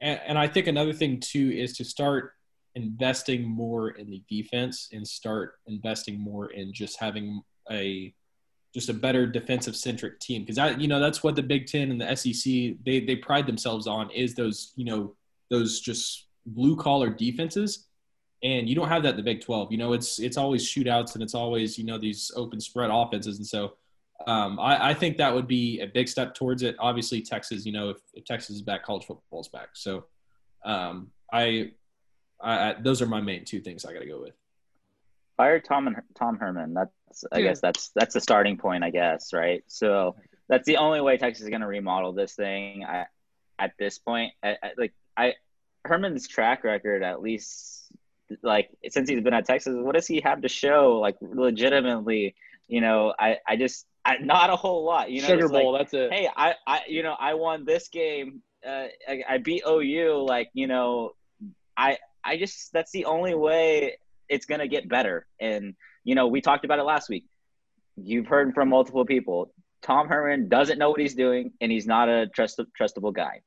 And, and I think another thing too is to start investing more in the defense and start investing more in just having a just a better defensive centric team because that you know that's what the Big Ten and the SEC they they pride themselves on is those you know those just blue collar defenses and you don't have that in the Big Twelve. You know it's it's always shootouts and it's always you know these open spread offenses and so. Um, I, I think that would be a big step towards it. Obviously, Texas, you know, if, if Texas is back, college football's back. So, um, I, I, those are my main two things I got to go with. Fire Tom and Tom Herman. That's I guess that's that's the starting point. I guess right. So that's the only way Texas is going to remodel this thing. I, at this point, I, I, like I Herman's track record, at least like since he's been at Texas, what does he have to show? Like legitimately, you know, I I just I, not a whole lot. You know, Sugar Bowl. like, that's it. Hey, I I you know I won this game. Uh, I, I beat OU. Like you know, I I just that's the only way it's gonna get better. And you know, we talked about it last week. You've heard from multiple people. Tom Herman doesn't know what he's doing, and he's not a trust, trustable guy.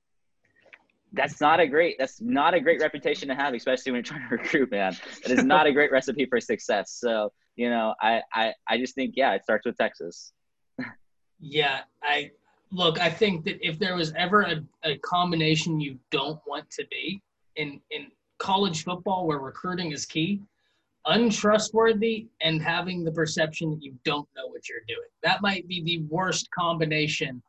That's not a great. That's not a great reputation to have, especially when you're trying to recruit. Man, it is not a great recipe for success. So you know, I I I just think yeah, it starts with Texas. yeah, I look. I think that if there was ever a, a combination you don't want to be in in college football, where recruiting is key, untrustworthy and having the perception that you don't know what you're doing. That might be the worst combination.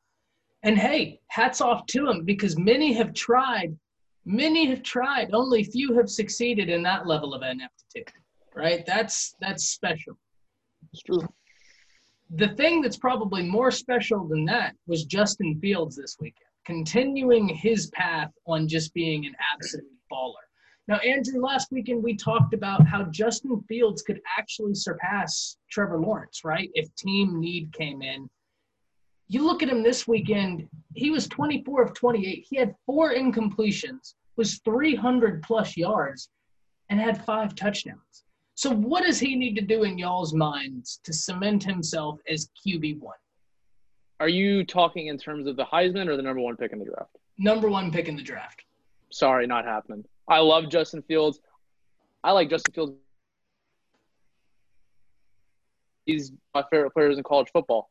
And hey, hats off to him because many have tried. Many have tried. Only few have succeeded in that level of ineptitude. Right? That's that's special. It's true. The thing that's probably more special than that was Justin Fields this weekend, continuing his path on just being an absolute baller. Now, Andrew, last weekend we talked about how Justin Fields could actually surpass Trevor Lawrence, right? If team need came in. You look at him this weekend, he was 24 of 28. He had four incompletions, was 300 plus yards, and had five touchdowns. So, what does he need to do in y'all's minds to cement himself as QB1? Are you talking in terms of the Heisman or the number one pick in the draft? Number one pick in the draft. Sorry, not happening. I love Justin Fields. I like Justin Fields. He's my favorite players in college football,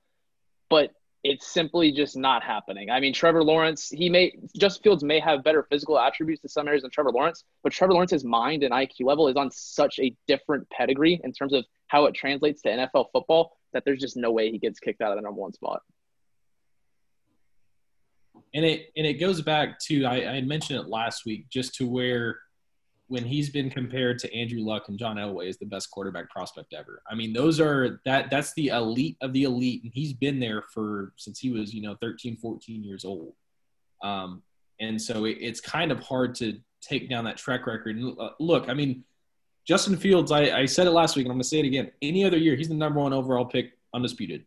but it's simply just not happening. I mean, Trevor Lawrence, he may Justin Fields may have better physical attributes in some areas than Trevor Lawrence, but Trevor Lawrence's mind and IQ level is on such a different pedigree in terms of how it translates to NFL football that there's just no way he gets kicked out of the number one spot and it and it goes back to I, I mentioned it last week, just to where when he's been compared to Andrew Luck and John Elway is the best quarterback prospect ever. I mean, those are that that's the elite of the elite, and he's been there for since he was you know 13, 14 years old. Um, and so it, it's kind of hard to take down that track record. And uh, look, I mean, Justin Fields, I, I said it last week, and I'm going to say it again. Any other year, he's the number one overall pick, undisputed.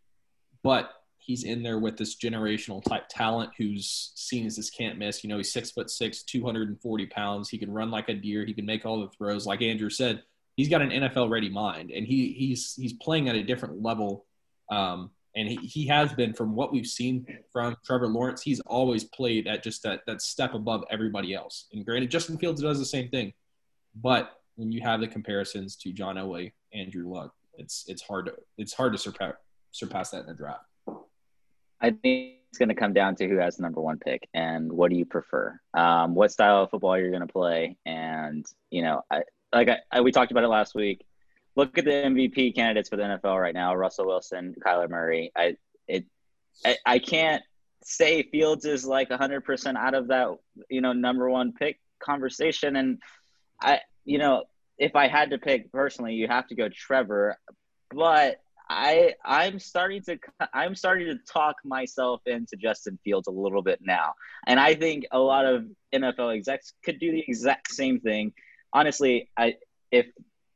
But he's in there with this generational type talent who's seen as this can't miss. You know, he's six foot six, 240 pounds. He can run like a deer. He can make all the throws. Like Andrew said, he's got an NFL ready mind and he he's he's playing at a different level. Um, and he, he has been from what we've seen from Trevor Lawrence, he's always played at just that that step above everybody else. And granted, Justin Fields does the same thing. But when you have the comparisons to John Elway, Andrew Luck, it's it's hard to it's hard to surpass surpass that in the draft. I think it's going to come down to who has the number one pick and what do you prefer, um, what style of football you're going to play, and you know, I, like I, I, we talked about it last week. Look at the MVP candidates for the NFL right now: Russell Wilson, Kyler Murray. I it I, I can't say Fields is like 100% out of that you know number one pick conversation, and I you know if I had to pick personally, you have to go Trevor, but I I'm starting to I'm starting to talk myself into Justin Fields a little bit now, and I think a lot of NFL execs could do the exact same thing. Honestly, I if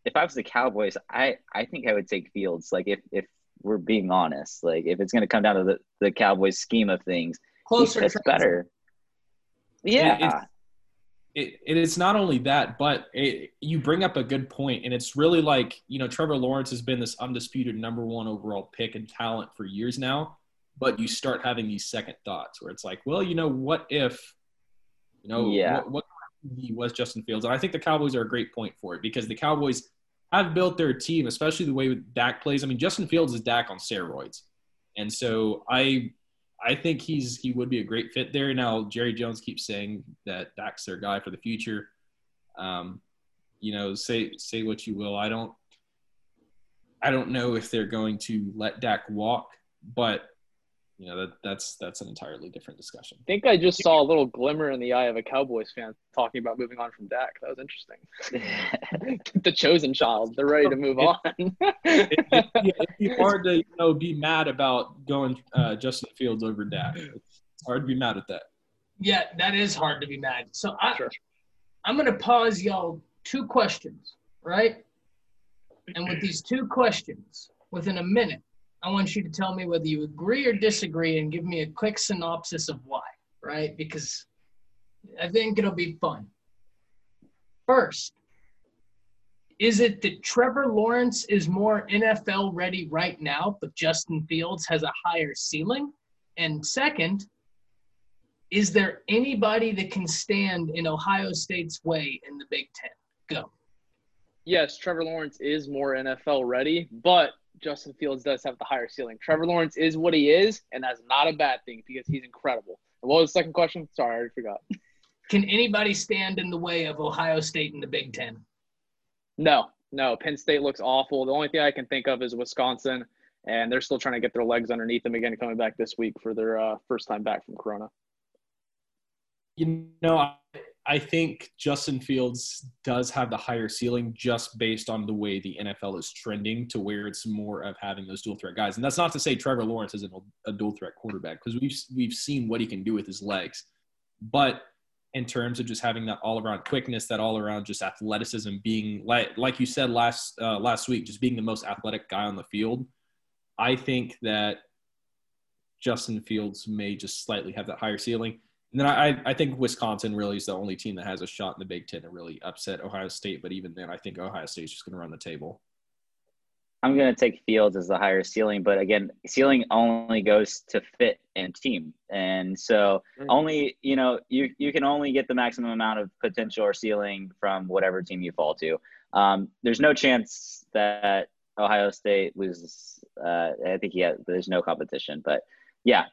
if I was the Cowboys, I I think I would take Fields. Like if if we're being honest, like if it's going to come down to the the Cowboys scheme of things, closer, it's better. Yeah, it, it is not only that, but it, you bring up a good point, and it's really like you know Trevor Lawrence has been this undisputed number one overall pick and talent for years now, but you start having these second thoughts where it's like, well, you know, what if, you know, yeah. what, what he was Justin Fields, and I think the Cowboys are a great point for it because the Cowboys have built their team, especially the way Dak plays. I mean, Justin Fields is Dak on steroids, and so I I think he's he would be a great fit there. Now Jerry Jones keeps saying that Dak's their guy for the future. Um, you know, say say what you will. I don't I don't know if they're going to let Dak walk, but you know that that's that's an entirely different discussion. I think I just saw a little glimmer in the eye of a Cowboys fan talking about moving on from Dak. That was interesting. the chosen child. They're ready to move on. it, it, it'd be hard to you know be mad about going uh, Justin Fields over Dak. It's hard to be mad at that. Yeah, that is hard to be mad. So I, Sure. I'm gonna pause y'all two questions, right? And with these two questions, within a minute, I want you to tell me whether you agree or disagree and give me a quick synopsis of why, right? Because I think it'll be fun. First, is it that Trevor Lawrence is more NFL ready right now, but Justin Fields has a higher ceiling? And second, is there anybody that can stand in Ohio State's way in the Big Ten? Go. yes, Trevor Lawrence is more NFL ready, but Justin Fields does have the higher ceiling. Trevor Lawrence is what he is, and that's not a bad thing because he's incredible. And what was the second question? Sorry, I already forgot. Can anybody stand in the way of Ohio State in the Big Ten? No, no. Penn State looks awful. The only thing I can think of is Wisconsin, and they're still trying to get their legs underneath them again, coming back this week for their uh, first time back from Corona. You know, I, think Justin Fields does have the higher ceiling just based on the way the NFL is trending to where it's more of having those dual threat guys. And that's not to say Trevor Lawrence isn't a, a dual threat quarterback because we've we've seen what he can do with his legs. But in terms of just having that all around quickness, that all around just athleticism, being like like you said last uh, last week, just being the most athletic guy on the field, I think that Justin Fields may just slightly have that higher ceiling. And then I, I think Wisconsin really is the only team that has a shot in the Big Ten to really upset Ohio State. But even then, I think Ohio State's just going to run the table. I'm going to take Fields as the higher ceiling, but again, ceiling only goes to fit and team, and so Mm. only you know you you can only get the maximum amount of potential or ceiling from whatever team you fall to. Um, there's no chance that Ohio State loses. Uh, I think yeah, there's no competition, but yeah,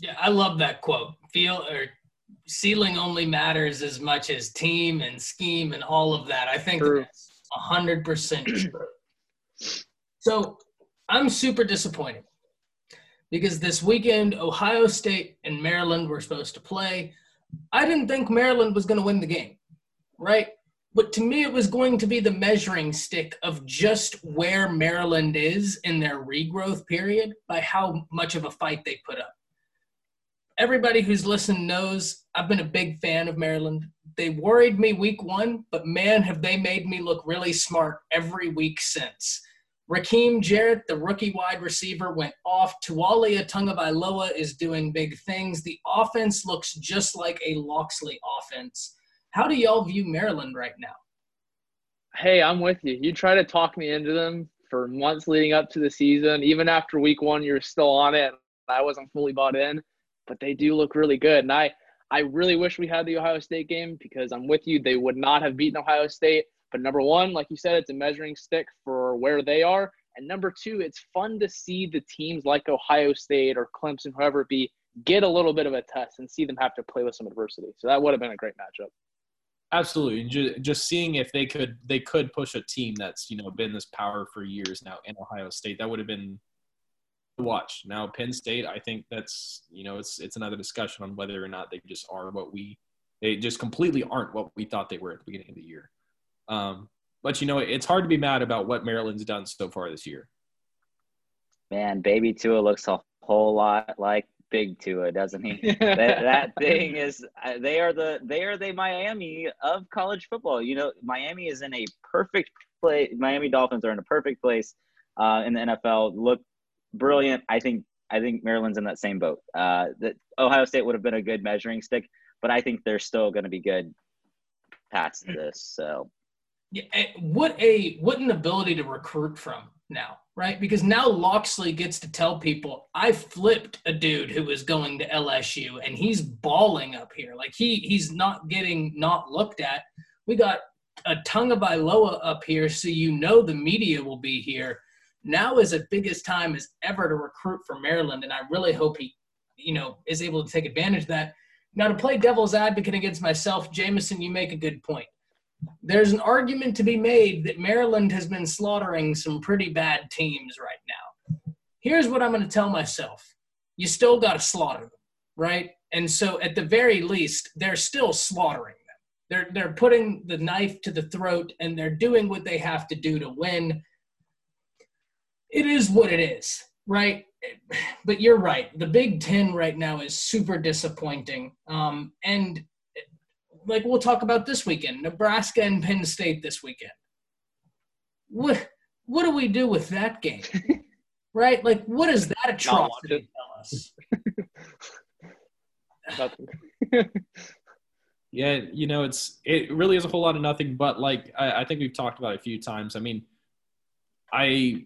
Yeah, I love that quote. Feel or ceiling only matters as much as team and scheme and all of that. I think True. that's hundred percent true. So I'm super disappointed because this weekend Ohio State and Maryland were supposed to play. I didn't think Maryland was going to win the game, right? But to me, it was going to be the measuring stick of just where Maryland is in their regrowth period by how much of a fight they put up everybody who's listened knows I've been a big fan of Maryland. They worried me week one, but man, have they made me look really smart every week since. Rakim Jarrett, the rookie wide receiver, went off. Taulia Tagovailoa is doing big things. The offense looks just like a Locksley offense. How do y'all view Maryland right now? Hey, I'm with you. You try to talk me into them for months leading up to the season. Even after week one, you're still on it. I wasn't fully bought in, but they do look really good. And I, I really wish we had the Ohio State game because I'm with you. They would not have beaten Ohio State. But number one, like you said, it's a measuring stick for where they are. And number two, it's fun to see the teams like Ohio State or Clemson, whoever it be, get a little bit of a test and see them have to play with some adversity. So that would have been a great matchup. Absolutely, just seeing if they could they could push a team that's you know been this power for years now in Ohio State, that would have been watch. Now Penn State, I think that's you know it's it's another discussion on whether or not they just are what we they just completely aren't what we thought they were at the beginning of the year. Um, but you know it's hard to be mad about what Maryland's done so far this year. man, baby Tua looks a whole lot like big Tua, doesn't he? that, that thing is uh, they are the they are the Miami of college football. You know, Miami is in a perfect place. Miami Dolphins are in a perfect place uh, in the NFL. Look brilliant. I think I think Maryland's in that same boat. Uh, that Ohio State would have been a good measuring stick, but I think they're still going to be good past this. So Yeah, eh, what a what an ability to recruit from now, right? Because now Locksley gets to tell people, I flipped a dude who was going to LSU and he's balling up here. Like he he's not getting not looked at. We got a Tagovailoa up here, so you know the media will be here. Now is the biggest time as ever to recruit for Maryland, and I really hope he, you know, is able to take advantage of that. Now to play devil's advocate against myself, Jameson, you make a good point there's an argument to be made that Maryland has been slaughtering some pretty bad teams right now. here's what I'm going to tell myself you still got to slaughter them, right? And so at the very least, they're still slaughtering them. They're, they're putting the knife to the throat and they're doing what they have to do to win. It is what it is, right? But you're right. The Big Ten right now is super disappointing. Um, and like we'll talk about this weekend, Nebraska and Penn State this weekend. What what do we do with that game? right? Like what does that atrocity tell us? Nothing. Yeah, you know, it's it really is a whole lot of nothing. But like I, I think we've talked about it a few times. I mean, I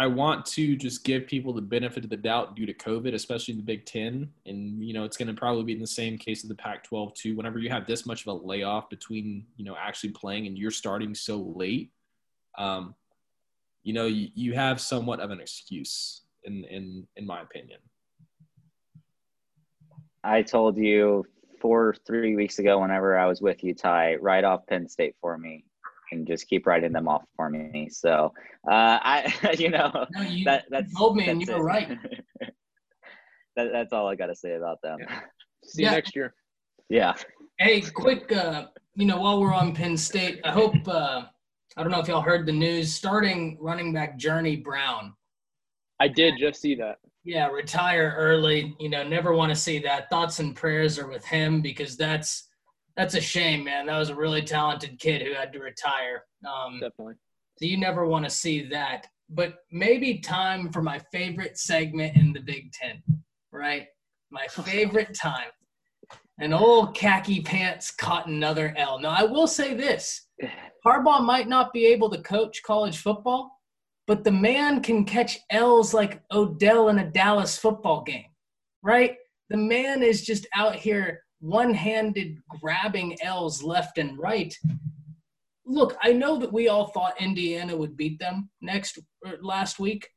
I want to just give people the benefit of the doubt due to COVID, especially the Big Ten. And, you know, it's going to probably be in the same case of the Pac 12, too. Whenever you have this much of a layoff between, you know, actually playing and you're starting so late, um, you know, you, you have somewhat of an excuse, in, in, in my opinion. I told you four, three weeks ago, whenever I was with you, Ty, write off Penn State for me and just keep writing them off for me. So, uh, I, you know, No, you, that, you that's told me and you were right. that, that's all I got to say about them. Yeah. See Yeah. you next year. Yeah. Hey, quick, uh, you know, while we're on Penn State, I hope, uh, I don't know if y'all heard the news, starting running back Journey Brown. I did just see that. Yeah, retire early. You know, never want to see that. Thoughts and prayers are with him because that's that's a shame, man. That was a really talented kid who had to retire. Um, Definitely. so you never want to see that. But maybe time for my favorite segment in the Big Ten, right? My favorite time. And old khaki pants caught another L. Now I will say this: Harbaugh might not be able to coach college football, but the man can catch L's like Odell in a Dallas football game, right? The man is just out here one handed grabbing L's left and right. Look, I know that we all thought Indiana would beat them next or last week.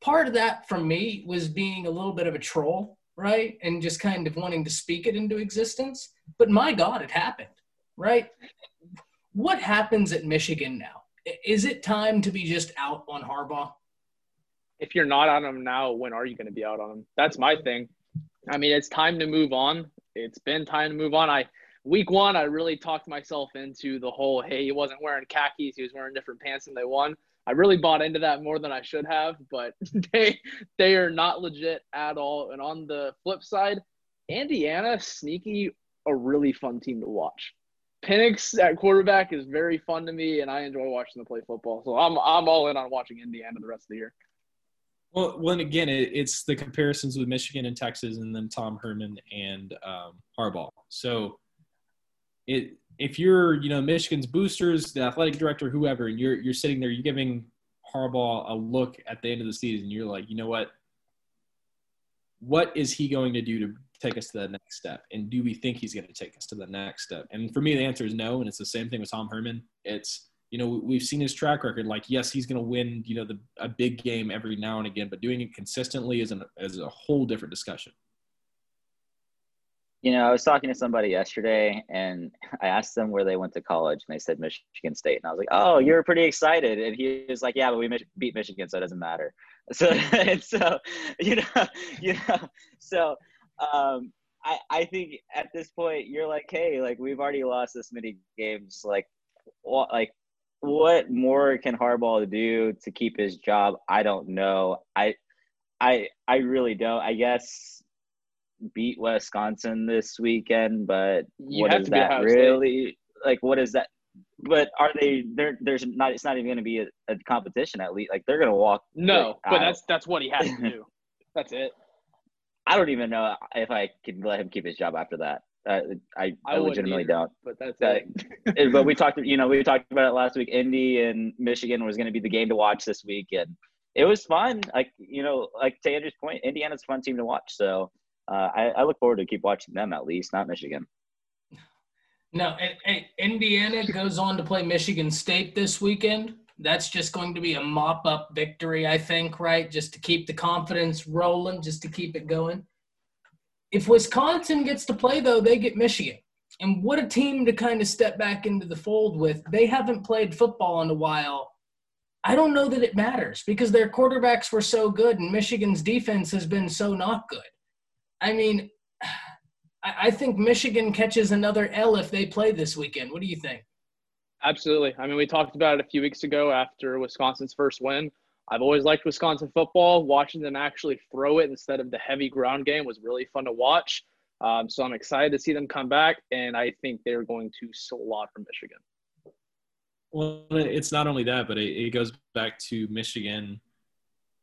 Part of that for me was being a little bit of a troll, right? And just kind of wanting to speak it into existence. But my God, it happened, right? What happens at Michigan now? Is it time to be just out on Harbaugh? If you're not on him now, when are you going to be out on him? That's my thing. I mean, it's time to move on. It's been time to move on. I week one, I really talked myself into the whole, hey, he wasn't wearing khakis, he was wearing different pants and they won. I really bought into that more than I should have, but they they are not legit at all. And on the flip side, Indiana, sneaky, a really fun team to watch. Penix at quarterback is very fun to me, and I enjoy watching them play football. So I'm I'm all in on watching Indiana the rest of the year. Well, well, again, it, it's the comparisons with Michigan and Texas, and then Tom Herman and um, Harbaugh. So, it if you're you know Michigan's boosters, the athletic director, whoever, and you're you're sitting there, you're giving Harbaugh a look at the end of the season. You're like, you know what? What is he going to do to take us to the next step? And do we think he's going to take us to the next step? And for me, the answer is no. And it's the same thing with Tom Herman. It's you know we've seen his track record. Like yes, he's going to win you know the a big game every now and again, but doing it consistently is an is a whole different discussion. You know, I was talking to somebody yesterday and I asked them where they went to college and they said Michigan State. And I was like, oh, you're pretty excited. And he was like, yeah, but we beat Michigan, so it doesn't matter. So, and so, you know, you know, so um, I, I think at this point you're like, hey, like we've already lost this many games. Like, like, what more can Harbaugh do to keep his job? I don't know. I, I, I really don't. I guess beat Wisconsin this weekend, but You what is that Ohio State. really like? What is that? But are they? There, there's not. It's not even going to be a, a competition at least. Like they're going to walk. No, but that's that's what he has to do. That's it. I don't even know if I can let him keep his job after that. Uh, I, I, I legitimately either. don't. But that's That- it. but we talked, you know, we talked about it last week. Indy and Michigan was going to be the game to watch this week, and it was fun. Like you know, like to Andrew's point, Indiana's a fun team to watch. So uh, I, I look forward to keep watching them at least, not Michigan. No, and, and Indiana goes on to play Michigan State this weekend. That's just going to be a mop up victory, I think, right? Just to keep the confidence rolling, just to keep it going. If Wisconsin gets to play, though, they get Michigan. And what a team to kind of step back into the fold with. They haven't played football in a while. I don't know that it matters because their quarterbacks were so good and Michigan's defense has been so not good. I mean, I think Michigan catches another L if they play this weekend. What do you think? Absolutely. I mean, we talked about it a few weeks ago after Wisconsin's first win. I've always liked Wisconsin football. Watching them actually throw it instead of the heavy ground game was really fun to watch. Um, so I'm excited to see them come back, and I think they're going to slaughter Michigan. Well, it's not only that, but it, it goes back to Michigan.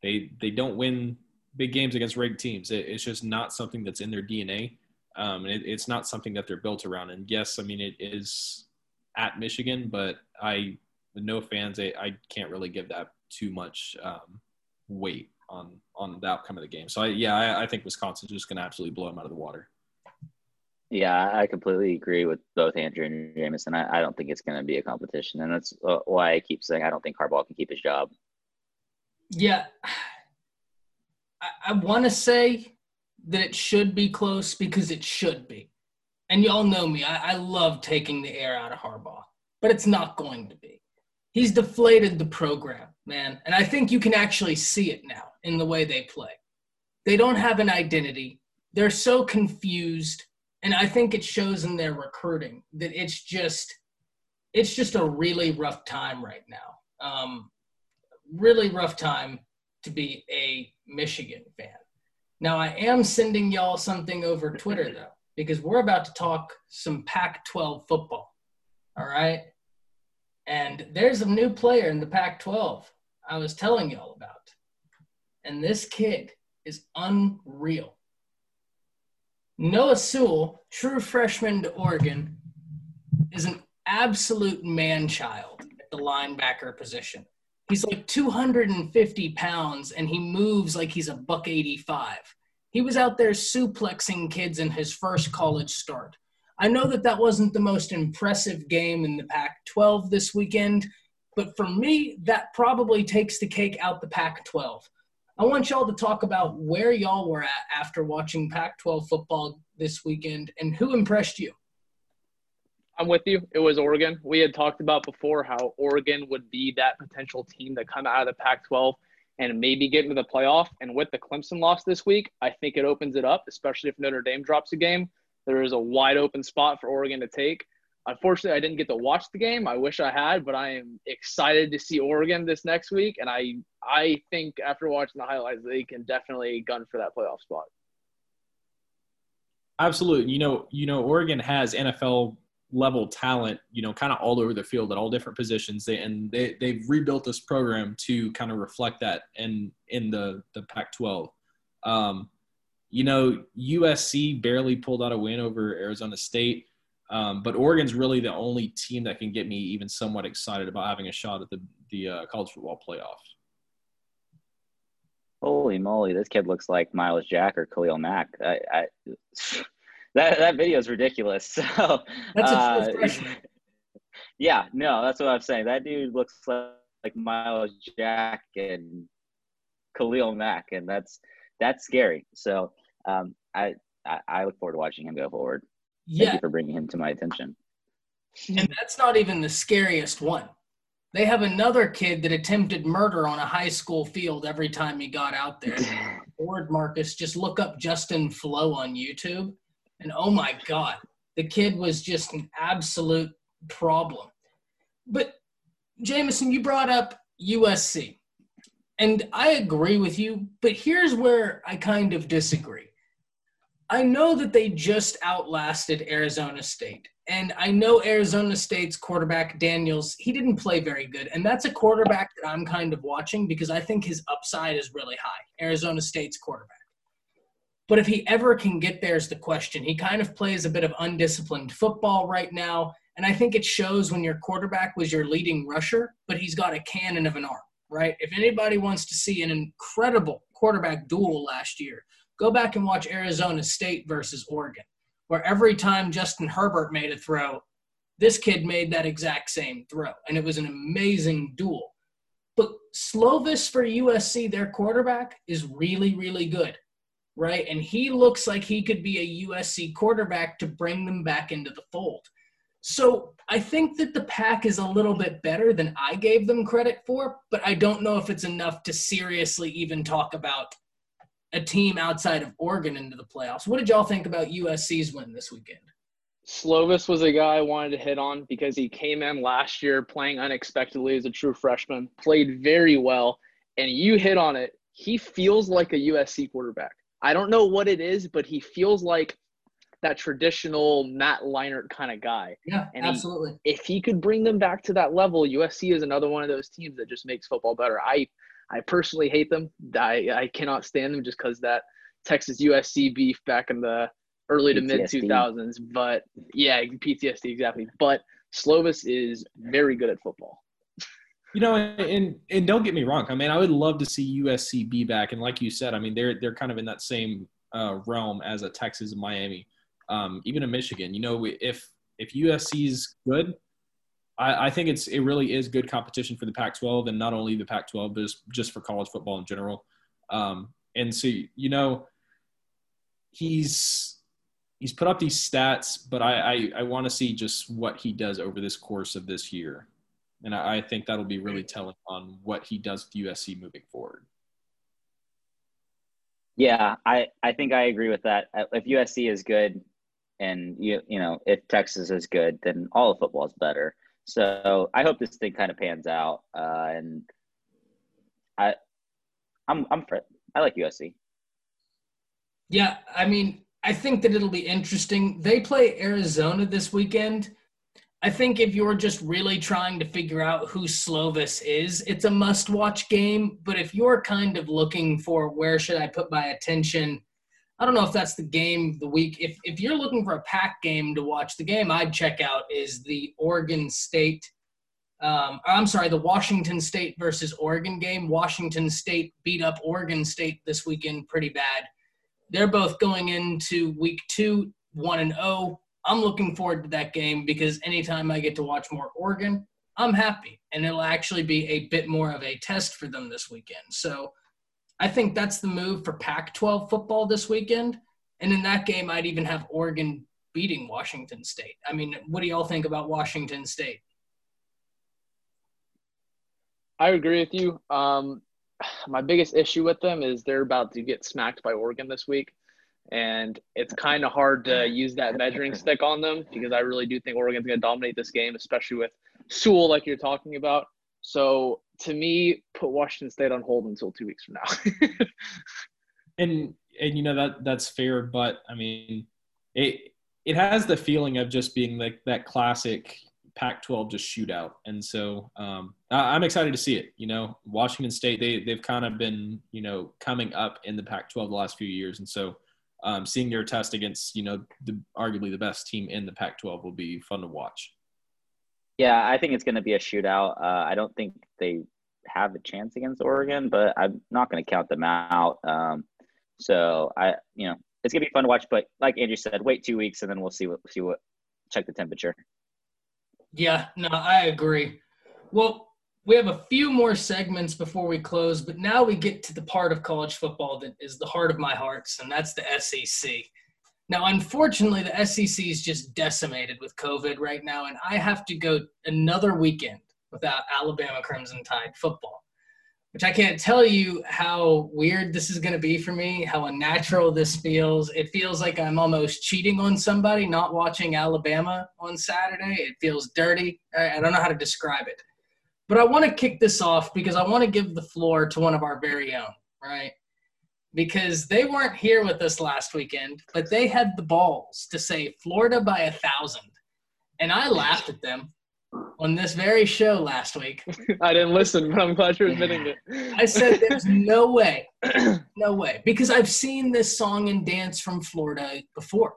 They they don't win big games against ranked teams. It, it's just not something that's in their DNA, um, and it, it's not something that they're built around. And yes, I mean it is at Michigan, but I, no fans, I, I can't really give that too much um, weight on on the outcome of the game. So I, yeah, I, I think Wisconsin's just going to absolutely blow them out of the water. Yeah, I completely agree with both Andrew and Jameson. I, I don't think it's going to be a competition, and that's uh, why I keep saying I don't think Harbaugh can keep his job. Yeah, I, I want to say that it should be close because it should be, and y'all know me. I, I love taking the air out of Harbaugh, but it's not going to be. He's deflated the program, man, and I think you can actually see it now in the way they play. They don't have an identity. They're so confused and I think it shows in their recruiting that it's just it's just a really rough time right now. Um, really rough time to be a Michigan fan. Now I am sending y'all something over Twitter though, because we're about to talk some Pac-12 football. All right, and there's a new player in the Pac-12 I was telling y'all about, and this kid is unreal. Noah Sewell, true freshman to Oregon, is an absolute man child at the linebacker position. He's like 250 pounds and he moves like he's a buck 85. He was out there suplexing kids in his first college start. I know that that wasn't the most impressive game in the Pac 12 this weekend, but for me, that probably takes the cake out the Pac 12. I want y'all to talk about where y'all were at after watching Pac 12 football this weekend and who impressed you. I'm with you. It was Oregon. We had talked about before how Oregon would be that potential team that come out of the Pac 12 and maybe get into the playoff. And with the Clemson loss this week, I think it opens it up, especially if Notre Dame drops a game. There is a wide open spot for Oregon to take. Unfortunately, I didn't get to watch the game. I wish I had, but I am excited to see Oregon this next week, and I I think after watching the highlights, they can definitely gun for that playoff spot. Absolutely. You know, you know, Oregon has NFL level talent, you know, kind of all over the field at all different positions. They and they they've rebuilt this program to kind of reflect that in in the the Pac-12. Um, you know, USC barely pulled out a win over Arizona State. Um, but Oregon's really the only team that can get me even somewhat excited about having a shot at the the uh, college football playoff. Holy moly, this kid looks like Myles Jack or Khalil Mack. I, I, that that video is ridiculous. So that's a uh, yeah, no, that's what I'm saying. That dude looks like, like Myles Jack and Khalil Mack, and that's that's scary. So um, I, I I look forward to watching him go forward. Yeah. Thank you for bringing him to my attention. And that's not even the scariest one. They have another kid that attempted murder on a high school field every time he got out there. Lord Marcus, just look up Justin Flowe on YouTube. And oh my God, the kid was just an absolute problem. But Jameson, you brought up USC. And I agree with you, but here's where I kind of disagree. I know that they just outlasted Arizona State. And I know Arizona State's quarterback, Daniels, he didn't play very good. And that's a quarterback that I'm kind of watching because I think his upside is really high, Arizona State's quarterback. But if he ever can get there is the question. He kind of plays a bit of undisciplined football right now. And I think it shows when your quarterback was your leading rusher, but he's got a cannon of an arm, right? If anybody wants to see an incredible quarterback duel last year, Go back and watch Arizona State versus Oregon, where every time Justin Herbert made a throw, this kid made that exact same throw, and it was an amazing duel. But Slovis for USC, their quarterback, is really, really good, right? And he looks like he could be a USC quarterback to bring them back into the fold. So I think that the Pac is a little bit better than I gave them credit for, but I don't know if it's enough to seriously even talk about a team outside of Oregon into the playoffs. What did y'all think about USC's win this weekend? Slovis was a guy I wanted to hit on because he came in last year playing unexpectedly as a true freshman, played very well, and you hit on it. He feels like a USC quarterback. I don't know what it is, but he feels like that traditional Matt Leinart kind of guy. Yeah, and absolutely. He, if he could bring them back to that level, USC is another one of those teams that just makes football better. I I personally hate them. I I cannot stand them just because that Texas USC beef back in the early PTSD. to mid 2000s. But yeah, PTSD exactly. But Slovis is very good at football. You know, and and don't get me wrong. I mean, I would love to see USC be back. And like you said, I mean, they're they're kind of in that same uh, realm as a Texas and Miami, um, even in Michigan. You know, if if USC is good, I, I, think it's it really is good competition for the Pac-12, and not only the Pac-12, but just for college football in general. Um, and so, you know, he's he's put up these stats, but I I, I want to see just what he does over this course of this year, and I, I think that'll be really telling on what he does with USC moving forward. Yeah, I I think I agree with that. If USC is good, and you you know if Texas is good, then all of football is better. So I hope this thing kind of pans out, uh, and I, I'm I'm I like USC. Yeah, I mean, I think that it'll be interesting. They play Arizona this weekend. I think if you're just really trying to figure out who Slovis is, it's a must-watch game. But if you're kind of looking for where should I put my attention, I don't know if that's the game the week. If if you're looking for a Pac game to watch, the game I'd check out is the Oregon State. Um, I'm sorry, the Washington State versus Oregon game. Washington State beat up Oregon State this weekend pretty bad. They're both going into week two, one and. Oh. I'm looking forward to that game because anytime I get to watch more Oregon, I'm happy, and it'll actually be a bit more of a test for them this weekend. So I think that's the move for Pac 12 football this weekend. And in that game, I'd even have Oregon beating Washington State. I mean, what do y'all think about Washington State? I agree with you. Um, my biggest issue with them is they're about to get smacked by Oregon this week. And it's kind of hard to use that measuring stick on them because I really do think Oregon's going to dominate this game, especially with Sewell, like you're talking about. So to me, put Washington State on hold until two weeks from now. and and you know that that's fair, but I mean, it it has the feeling of just being like that classic Pac-12 just shootout, and so um, I, am excited to see it. You know, Washington State they they've kind of been you know coming up in the Pac-12 the last few years, and so um, seeing their test against you know the, arguably the best team in the Pac-12 will be fun to watch. Yeah, I think it's going to be a shootout. Uh, I don't think they have a chance against Oregon, but I'm not going to count them out. Um, so I, you know, it's going to be fun to watch. But like Andrew said, wait two weeks and then we'll see what see what check the temperature. Yeah, no, I agree. Well, we have a few more segments before we close, but now we get to the part of college football that is the heart of my hearts, and that's the SEC. Now, unfortunately, the SEC is just decimated with COVID right now, and I have to go another weekend without Alabama Crimson Tide football, which I can't tell you how weird this is going to be for me, how unnatural this feels. It feels like I'm almost cheating on somebody not watching Alabama on Saturday. It feels dirty. I don't know how to describe it. But I want to kick this off because I want to give the floor to one of our very own, right? Because they weren't here with us last weekend, but they had the balls to say Florida by a thousand. And I laughed at them on this very show last week. I didn't listen, but I'm glad you're admitting it. I said there's no way, no way, because I've seen this song and dance from Florida before.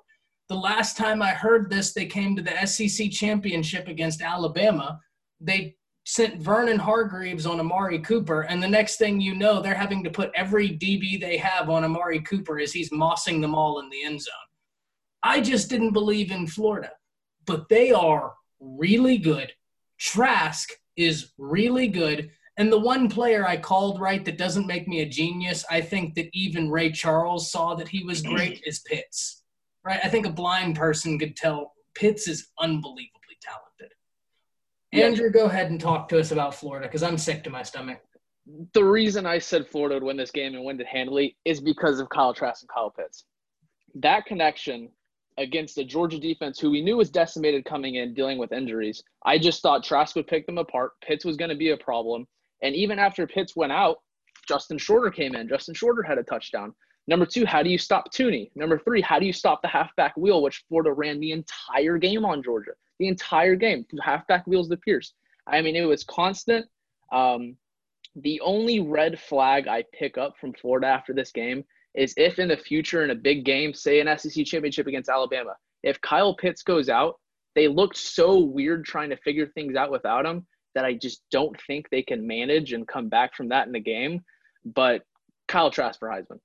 The last time I heard this, they came to the SEC championship against Alabama. They sent Vernon Hargreaves on Amari Cooper, and the next thing you know, they're having to put every DB they have on Amari Cooper as he's mossing them all in the end zone. I just didn't believe in Florida, but they are really good. Trask is really good. And the one player I called right that doesn't make me a genius, I think that even Ray Charles saw that he was great, is Pitts. Right? I think a blind person could tell Pitts is unbelievably talented. Yeah. Andrew, go ahead and talk to us about Florida because I'm sick to my stomach. the reason I said Florida would win this game and win it handily is because of Kyle Trask and Kyle Pitts. That connection against the Georgia defense, who we knew was decimated coming in, dealing with injuries, I just thought Trask would pick them apart. Pitts was going to be a problem. And even after Pitts went out, Justin Shorter came in. Justin Shorter had a touchdown. Number two, how do you stop Toney? Number three, how do you stop the halfback wheel, which Florida ran the entire game on Georgia? The entire game, halfback wheels to Pierce. I mean, it was constant. Um, the only red flag I pick up from Florida after this game is if in the future in a big game, say an SEC championship against Alabama, if Kyle Pitts goes out, they looked so weird trying to figure things out without him that I just don't think they can manage and come back from that in the game. But Kyle Trask for Heisman.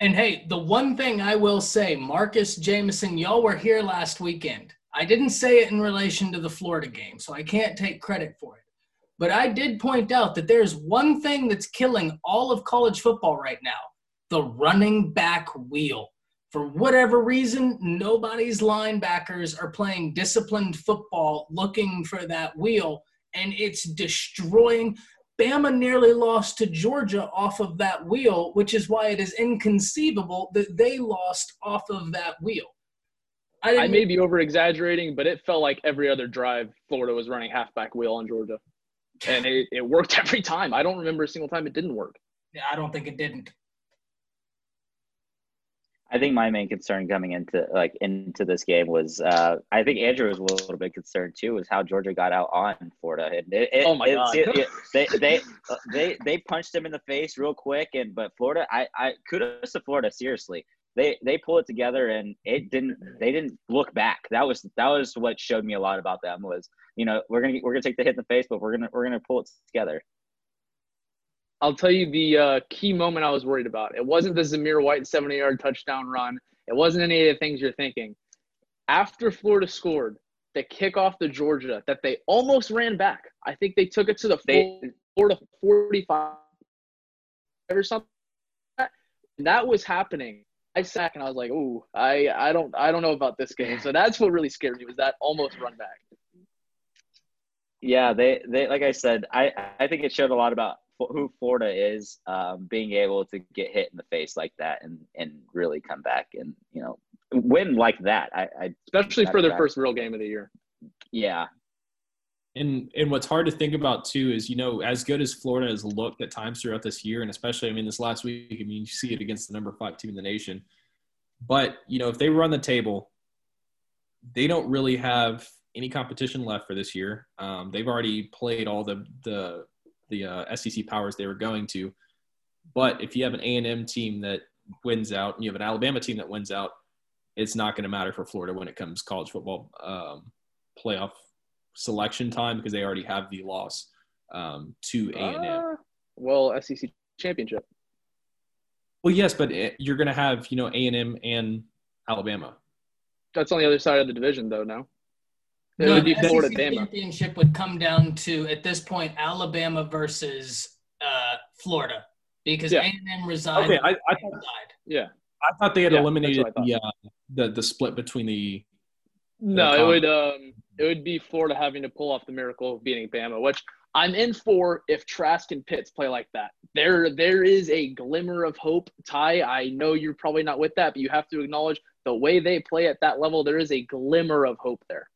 And hey, the one thing I will say, Marcus Jameson, y'all were here last weekend. I didn't say it in relation to the Florida game, so I can't take credit for it. But I did point out that there's one thing that's killing all of college football right now the running back wheel. For whatever reason, nobody's linebackers are playing disciplined football looking for that wheel, and it's destroying. Bama nearly lost to Georgia off of that wheel, which is why it is inconceivable that they lost off of that wheel. I didn't- may be over exaggerating, but it felt like every other drive Florida was running halfback wheel on Georgia. And it, it worked every time. I don't remember a single time it didn't work. Yeah, I don't think it didn't. I think my main concern coming into like into this game was uh, I think Andrew was a little bit concerned too was how Georgia got out on Florida. And it, it, Oh my it- God. it- it- they they uh, they they punched them in the face real quick and but Florida I I kudos to Florida seriously. They they pull it together and it didn't they didn't look back. That was that was what showed me a lot about them was you know we're gonna we're gonna take the hit in the face but we're gonna we're gonna pull it together. I'll tell you the uh, key moment I was worried about. It wasn't the Zamir White 70 yard touchdown run. It wasn't any of the things you're thinking. After Florida scored, the kickoff to Georgia that they almost ran back. I think they took it to the They Florida 45 or something. That was happening. I sat and I was like, "Ooh, I, I don't I don't know about this game." So that's what really scared me was that almost run back. Yeah, they, they like I said, I, I think it showed a lot about who Florida is, um, being able to get hit in the face like that and, and really come back and you know win like that. I, I Especially for their Back-to-back. first real game of the year. yeah, And and what's hard to think about too is you know as good as Florida has looked at times throughout this year, and especially I mean this last week, I mean you see it against the number five team in the nation. But you know if they run the table, they don't really have any competition left for this year. Um, they've already played all the the the uh, SEC powers they were going to. But if you have an A and M team that wins out, and you have an Alabama team that wins out, it's not going to matter for Florida when it comes college football um, playoff selection time because they already have the loss um, to A and M. Uh, well, SEC championship. Well, yes, but it, you're going to have you know A and M and Alabama. That's on the other side of the division, though. No, it No, would be the Florida, SEC Bama. championship would come down to at this point Alabama versus uh, Florida because Yeah. A&M resides Okay, I, I thought. Yeah. I thought they had Yeah, eliminated the, uh, the the split between the. No, Yeah, it would um it would be Florida having to pull off the miracle of beating Bama, which I'm in for if Trask and Pitts play like that. There there is a glimmer of hope. Ty, I know you're probably not with that, but you have to acknowledge the way they play at that level, there is a glimmer of hope there.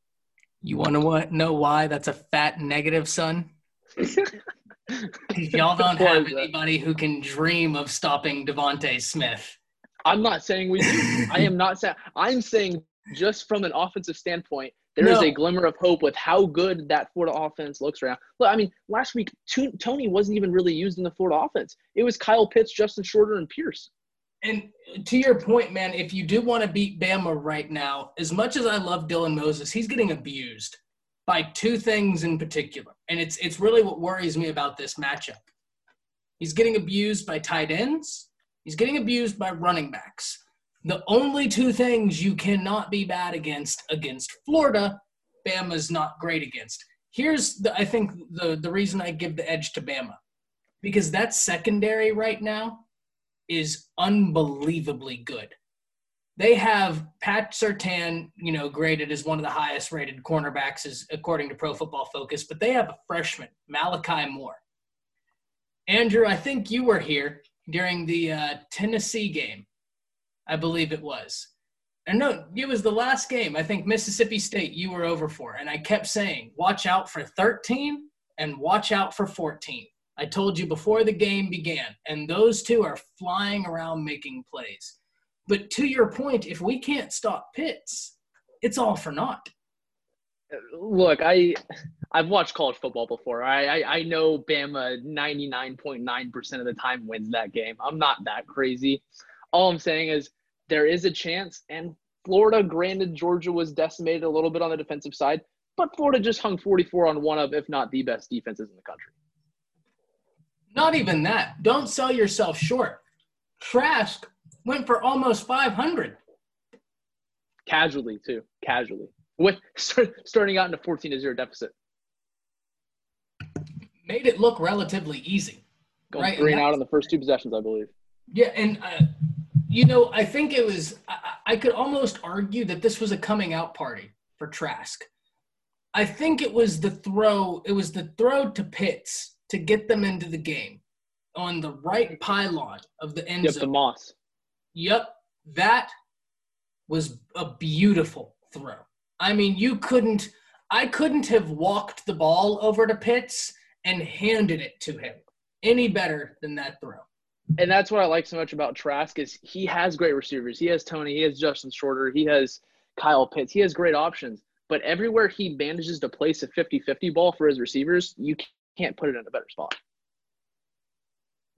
You want to know why that's a fat negative, son? y'all don't have anybody who can dream of stopping DeVonta Smith. I'm not saying we do. I am not saying I'm saying just from an offensive standpoint, there is No. a glimmer of hope with how good that Florida offense looks right now. Look, I mean, last week Toney wasn't even really used in the Florida offense. It was Kyle Pitts, Justin Shorter, and Pierce. And to your point, man, if you do want to beat Bama right now, as much as I love Dylan Moses, he's getting abused by two things in particular. And it's it's really what worries me about this matchup. He's getting abused by tight ends, he's getting abused by running backs. The only two things you cannot be bad against against Florida, Bama's not great against. Here's the I think the the reason I give the edge to Bama. Because that secondary right now is unbelievably good. they have Pat Surtain, you know, graded as one of the highest rated cornerbacks, as according to Pro Football Focus, but they have a freshman, Malachi Moore. Andrew, I think you were here during the uh, Tennessee game, I believe it was. And no, it was the last game. I think Mississippi State you were over for. And I kept saying, watch out for 13 and watch out for 14. I told you before the game began. And those two are flying around making plays. But to your point, if we can't stop Pitts, it's all for naught. Look, I I've watched college football before. I I, I know Bama 99.9% of the time wins that game. I'm not that crazy. All I'm saying is there is a chance, and Florida, granted, Georgia was decimated a little bit on the defensive side, but Florida just hung 44 on one of, if not the best defenses in the country. Not even that. Don't sell yourself short. Trask went for almost 500. Casually, too. Casually. With starting out in a 14 to 0 deficit. Made it look relatively easy. Going right? three and, out in the first two possessions, I believe. Yeah, and uh, you know, I think it was. I, I could almost argue that this was a coming out party for Trask. I think it was the throw. It was the throw to Pitts to get them into the game on the right pylon of the end yep, zone. the Moss. Yep, that was a beautiful throw. I mean, you couldn't. I couldn't have walked the ball over to Pitts and handed it to him any better than that throw. And that's what I like so much about Trask is he has great receivers. He has Toney. he has Justin Shorter, he has Kyle Pitts. He has great options. But everywhere he manages to place a 50-50 ball for his receivers, you can't put it in a better spot.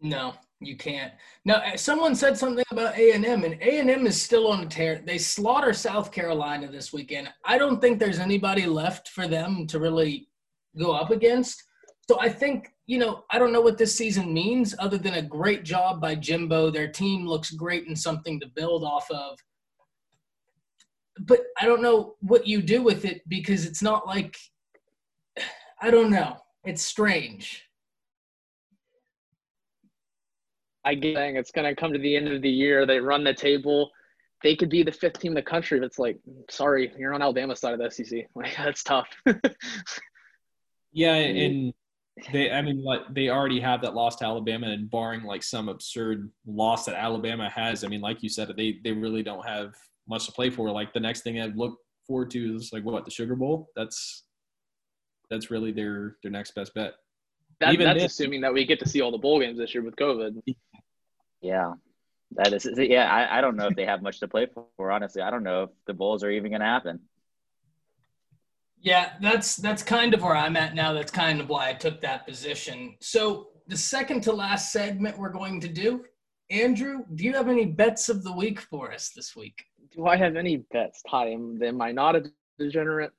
No, you can't. Now, uh, someone said something about A and M, and A and M is still on a tear. They slaughter South Carolina this weekend. I don't think there's anybody left for them to really go up against. So I think you know I don't know what this season means other than a great job by Jimbo. Their team looks great and something to build off of. But I don't know what you do with it because it's not like I don't know. It's strange. I get saying it's going to come to the end of the year. They run the table. They could be the fifth team in the country. But it's like, sorry, you're on Alabama side of the SEC. Like that's tough. yeah, and they, I mean, like they already have that loss to Alabama, and barring like some absurd loss that Alabama has, I mean, like you said, they they really don't have much to play for. Like the next thing I'd look forward to is like what the Sugar Bowl. That's that's really their their next best bet. That, Even that's assuming that we get to see all the bowl games this year with COVID. Yeah, that is. Yeah, I, I don't know if they have much to play for. Honestly, I don't know if the bowls are even going to happen. Yeah, that's that's kind of where I'm at now. That's kind of why I took that position. So the second to last segment we're going to do, Andrew, do you have any bets of the week for us this week? Do I have any bets, Todd? Am, am I not a degenerate?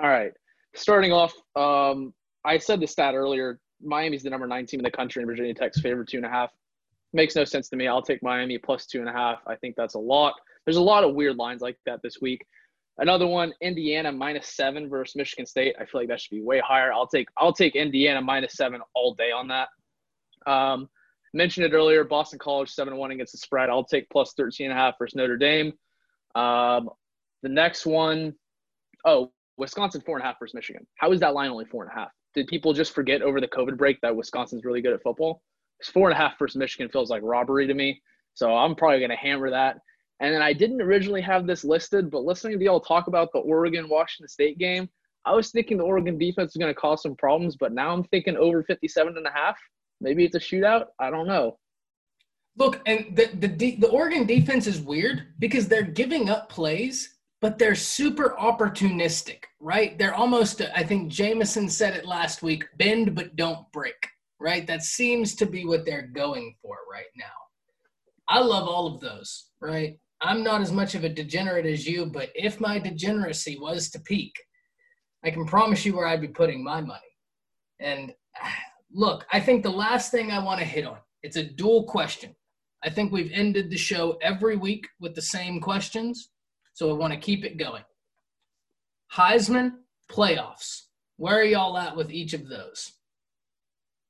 All right. Starting off, um, I said the stat earlier. Miami's the number nine team in the country, and Virginia Tech's favorite two and a half. Makes no sense to me. I'll take Miami plus two and a half. I think that's a lot. There's a lot of weird lines like that this week. Another one, Indiana minus seven versus Michigan State. I feel like that should be way higher. I'll take I'll take Indiana minus seven all day on that. Um, mentioned it earlier. Boston College seven one against the spread. I'll take plus 13 and a half versus Notre Dame. Um, the next one, oh, Wisconsin four and a half versus Michigan. How is that line only four and a half? did people just forget over the COVID break that Wisconsin's really good at football? It's four and a half versus Michigan feels like robbery to me. So I'm probably going to hammer that. And then I didn't originally have this listed, but listening to y'all talk about the Oregon Washington State game, I was thinking the Oregon defense is going to cause some problems, but now I'm thinking over 57 and a half. Maybe it's a shootout. I don't know. Look, and the the the Oregon defense is weird because they're giving up plays but they're super opportunistic, right? They're almost, I think Jameson said it last week bend but don't break, right? That seems to be what they're going for right now. I love all of those, right? I'm not as much of a degenerate as you, but if my degeneracy was to peak, I can promise you where I'd be putting my money. And look, I think the last thing I want to hit on, it's a dual question. I think we've ended the show every week with the same questions. So I want to keep it going. Heisman, playoffs. Where are y'all at with each of those?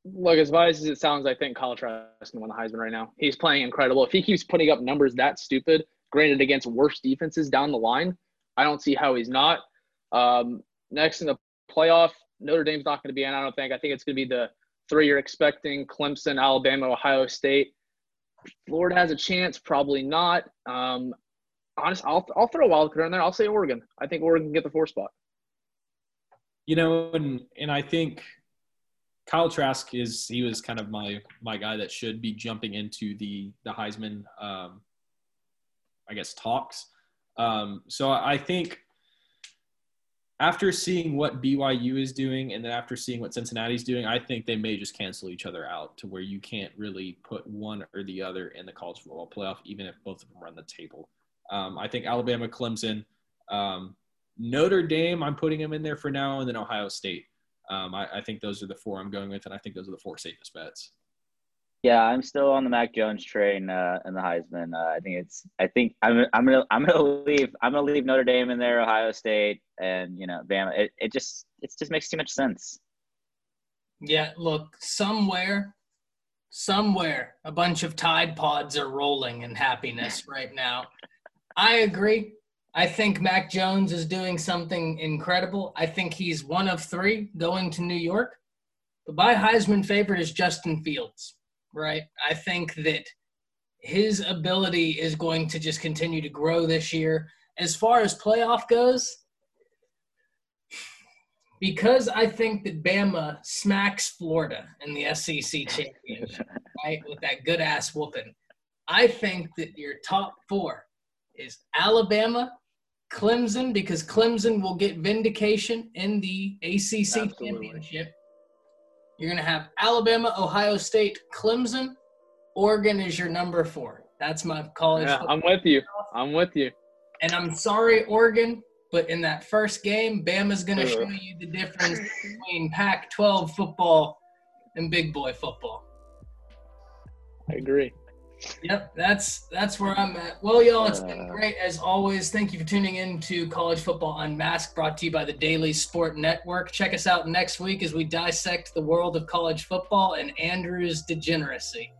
Look, as biased as it sounds, I think Kyle Trask can win the Heisman right now. He's playing incredible. If he keeps putting up numbers that stupid, granted against worse defenses down the line. I don't see how he's not. Um, next in the playoff, Notre Dame's not going to be in. I don't think. I think it's going to be the three you're expecting: Clemson, Alabama, Ohio State. Florida has a chance, probably not. Um, honest, I'll I'll throw a wild card in there. I'll say Oregon. I think Oregon can get the four spot. You know, and and I think Kyle Trask is he was kind of my my guy that should be jumping into the the Heisman, um, I guess talks. Um, so I think after seeing what BYU is doing and then after seeing what Cincinnati's doing, I think they may just cancel each other out to where you can't really put one or the other in the college football playoff, even if both of them run the table. Um, I think Alabama, Clemson, um, Notre Dame, I'm putting them in there for now, and then Ohio State. Um, I, I, think those are the four I'm going with, and I think those are the four safest bets. Yeah, I'm still on the Mac Jones train uh, and the Heisman. Uh, I think it's. I think I'm. I'm gonna. I'm gonna leave. I'm gonna leave Notre Dame in there, Ohio State, and you know, Bama. It. It just. It just makes too much sense. Yeah. Look, somewhere, somewhere, a bunch of Tide Pods are rolling in happiness right now. I agree. I think Mac Jones is doing something incredible. I think he's one of three going to New York. But my Heisman favorite is Justin Fields right? I think that his ability is going to just continue to grow this year. As far as playoff goes, because I think that Bama smacks Florida in the SEC championship, right, with that good ass whooping, I think that your top four is Alabama, Clemson, because Clemson will get vindication in the ACC Absolutely. championship, you're going to have Alabama, Ohio State, Clemson. Oregon is your number four. That's my college. Yeah, I'm with you. I'm with you. And I'm sorry, Oregon, but in that first game, Bama's going to show you the difference between Pac 12 football and big boy football. I agree. Yep, that's that's where I'm at. Well, y'all, it's been uh. great as always. Thank you for tuning in to College Football Unmasked, brought to you by the Daily Sport Network. Check us out next week as we dissect the world of college football and Andrew's degeneracy.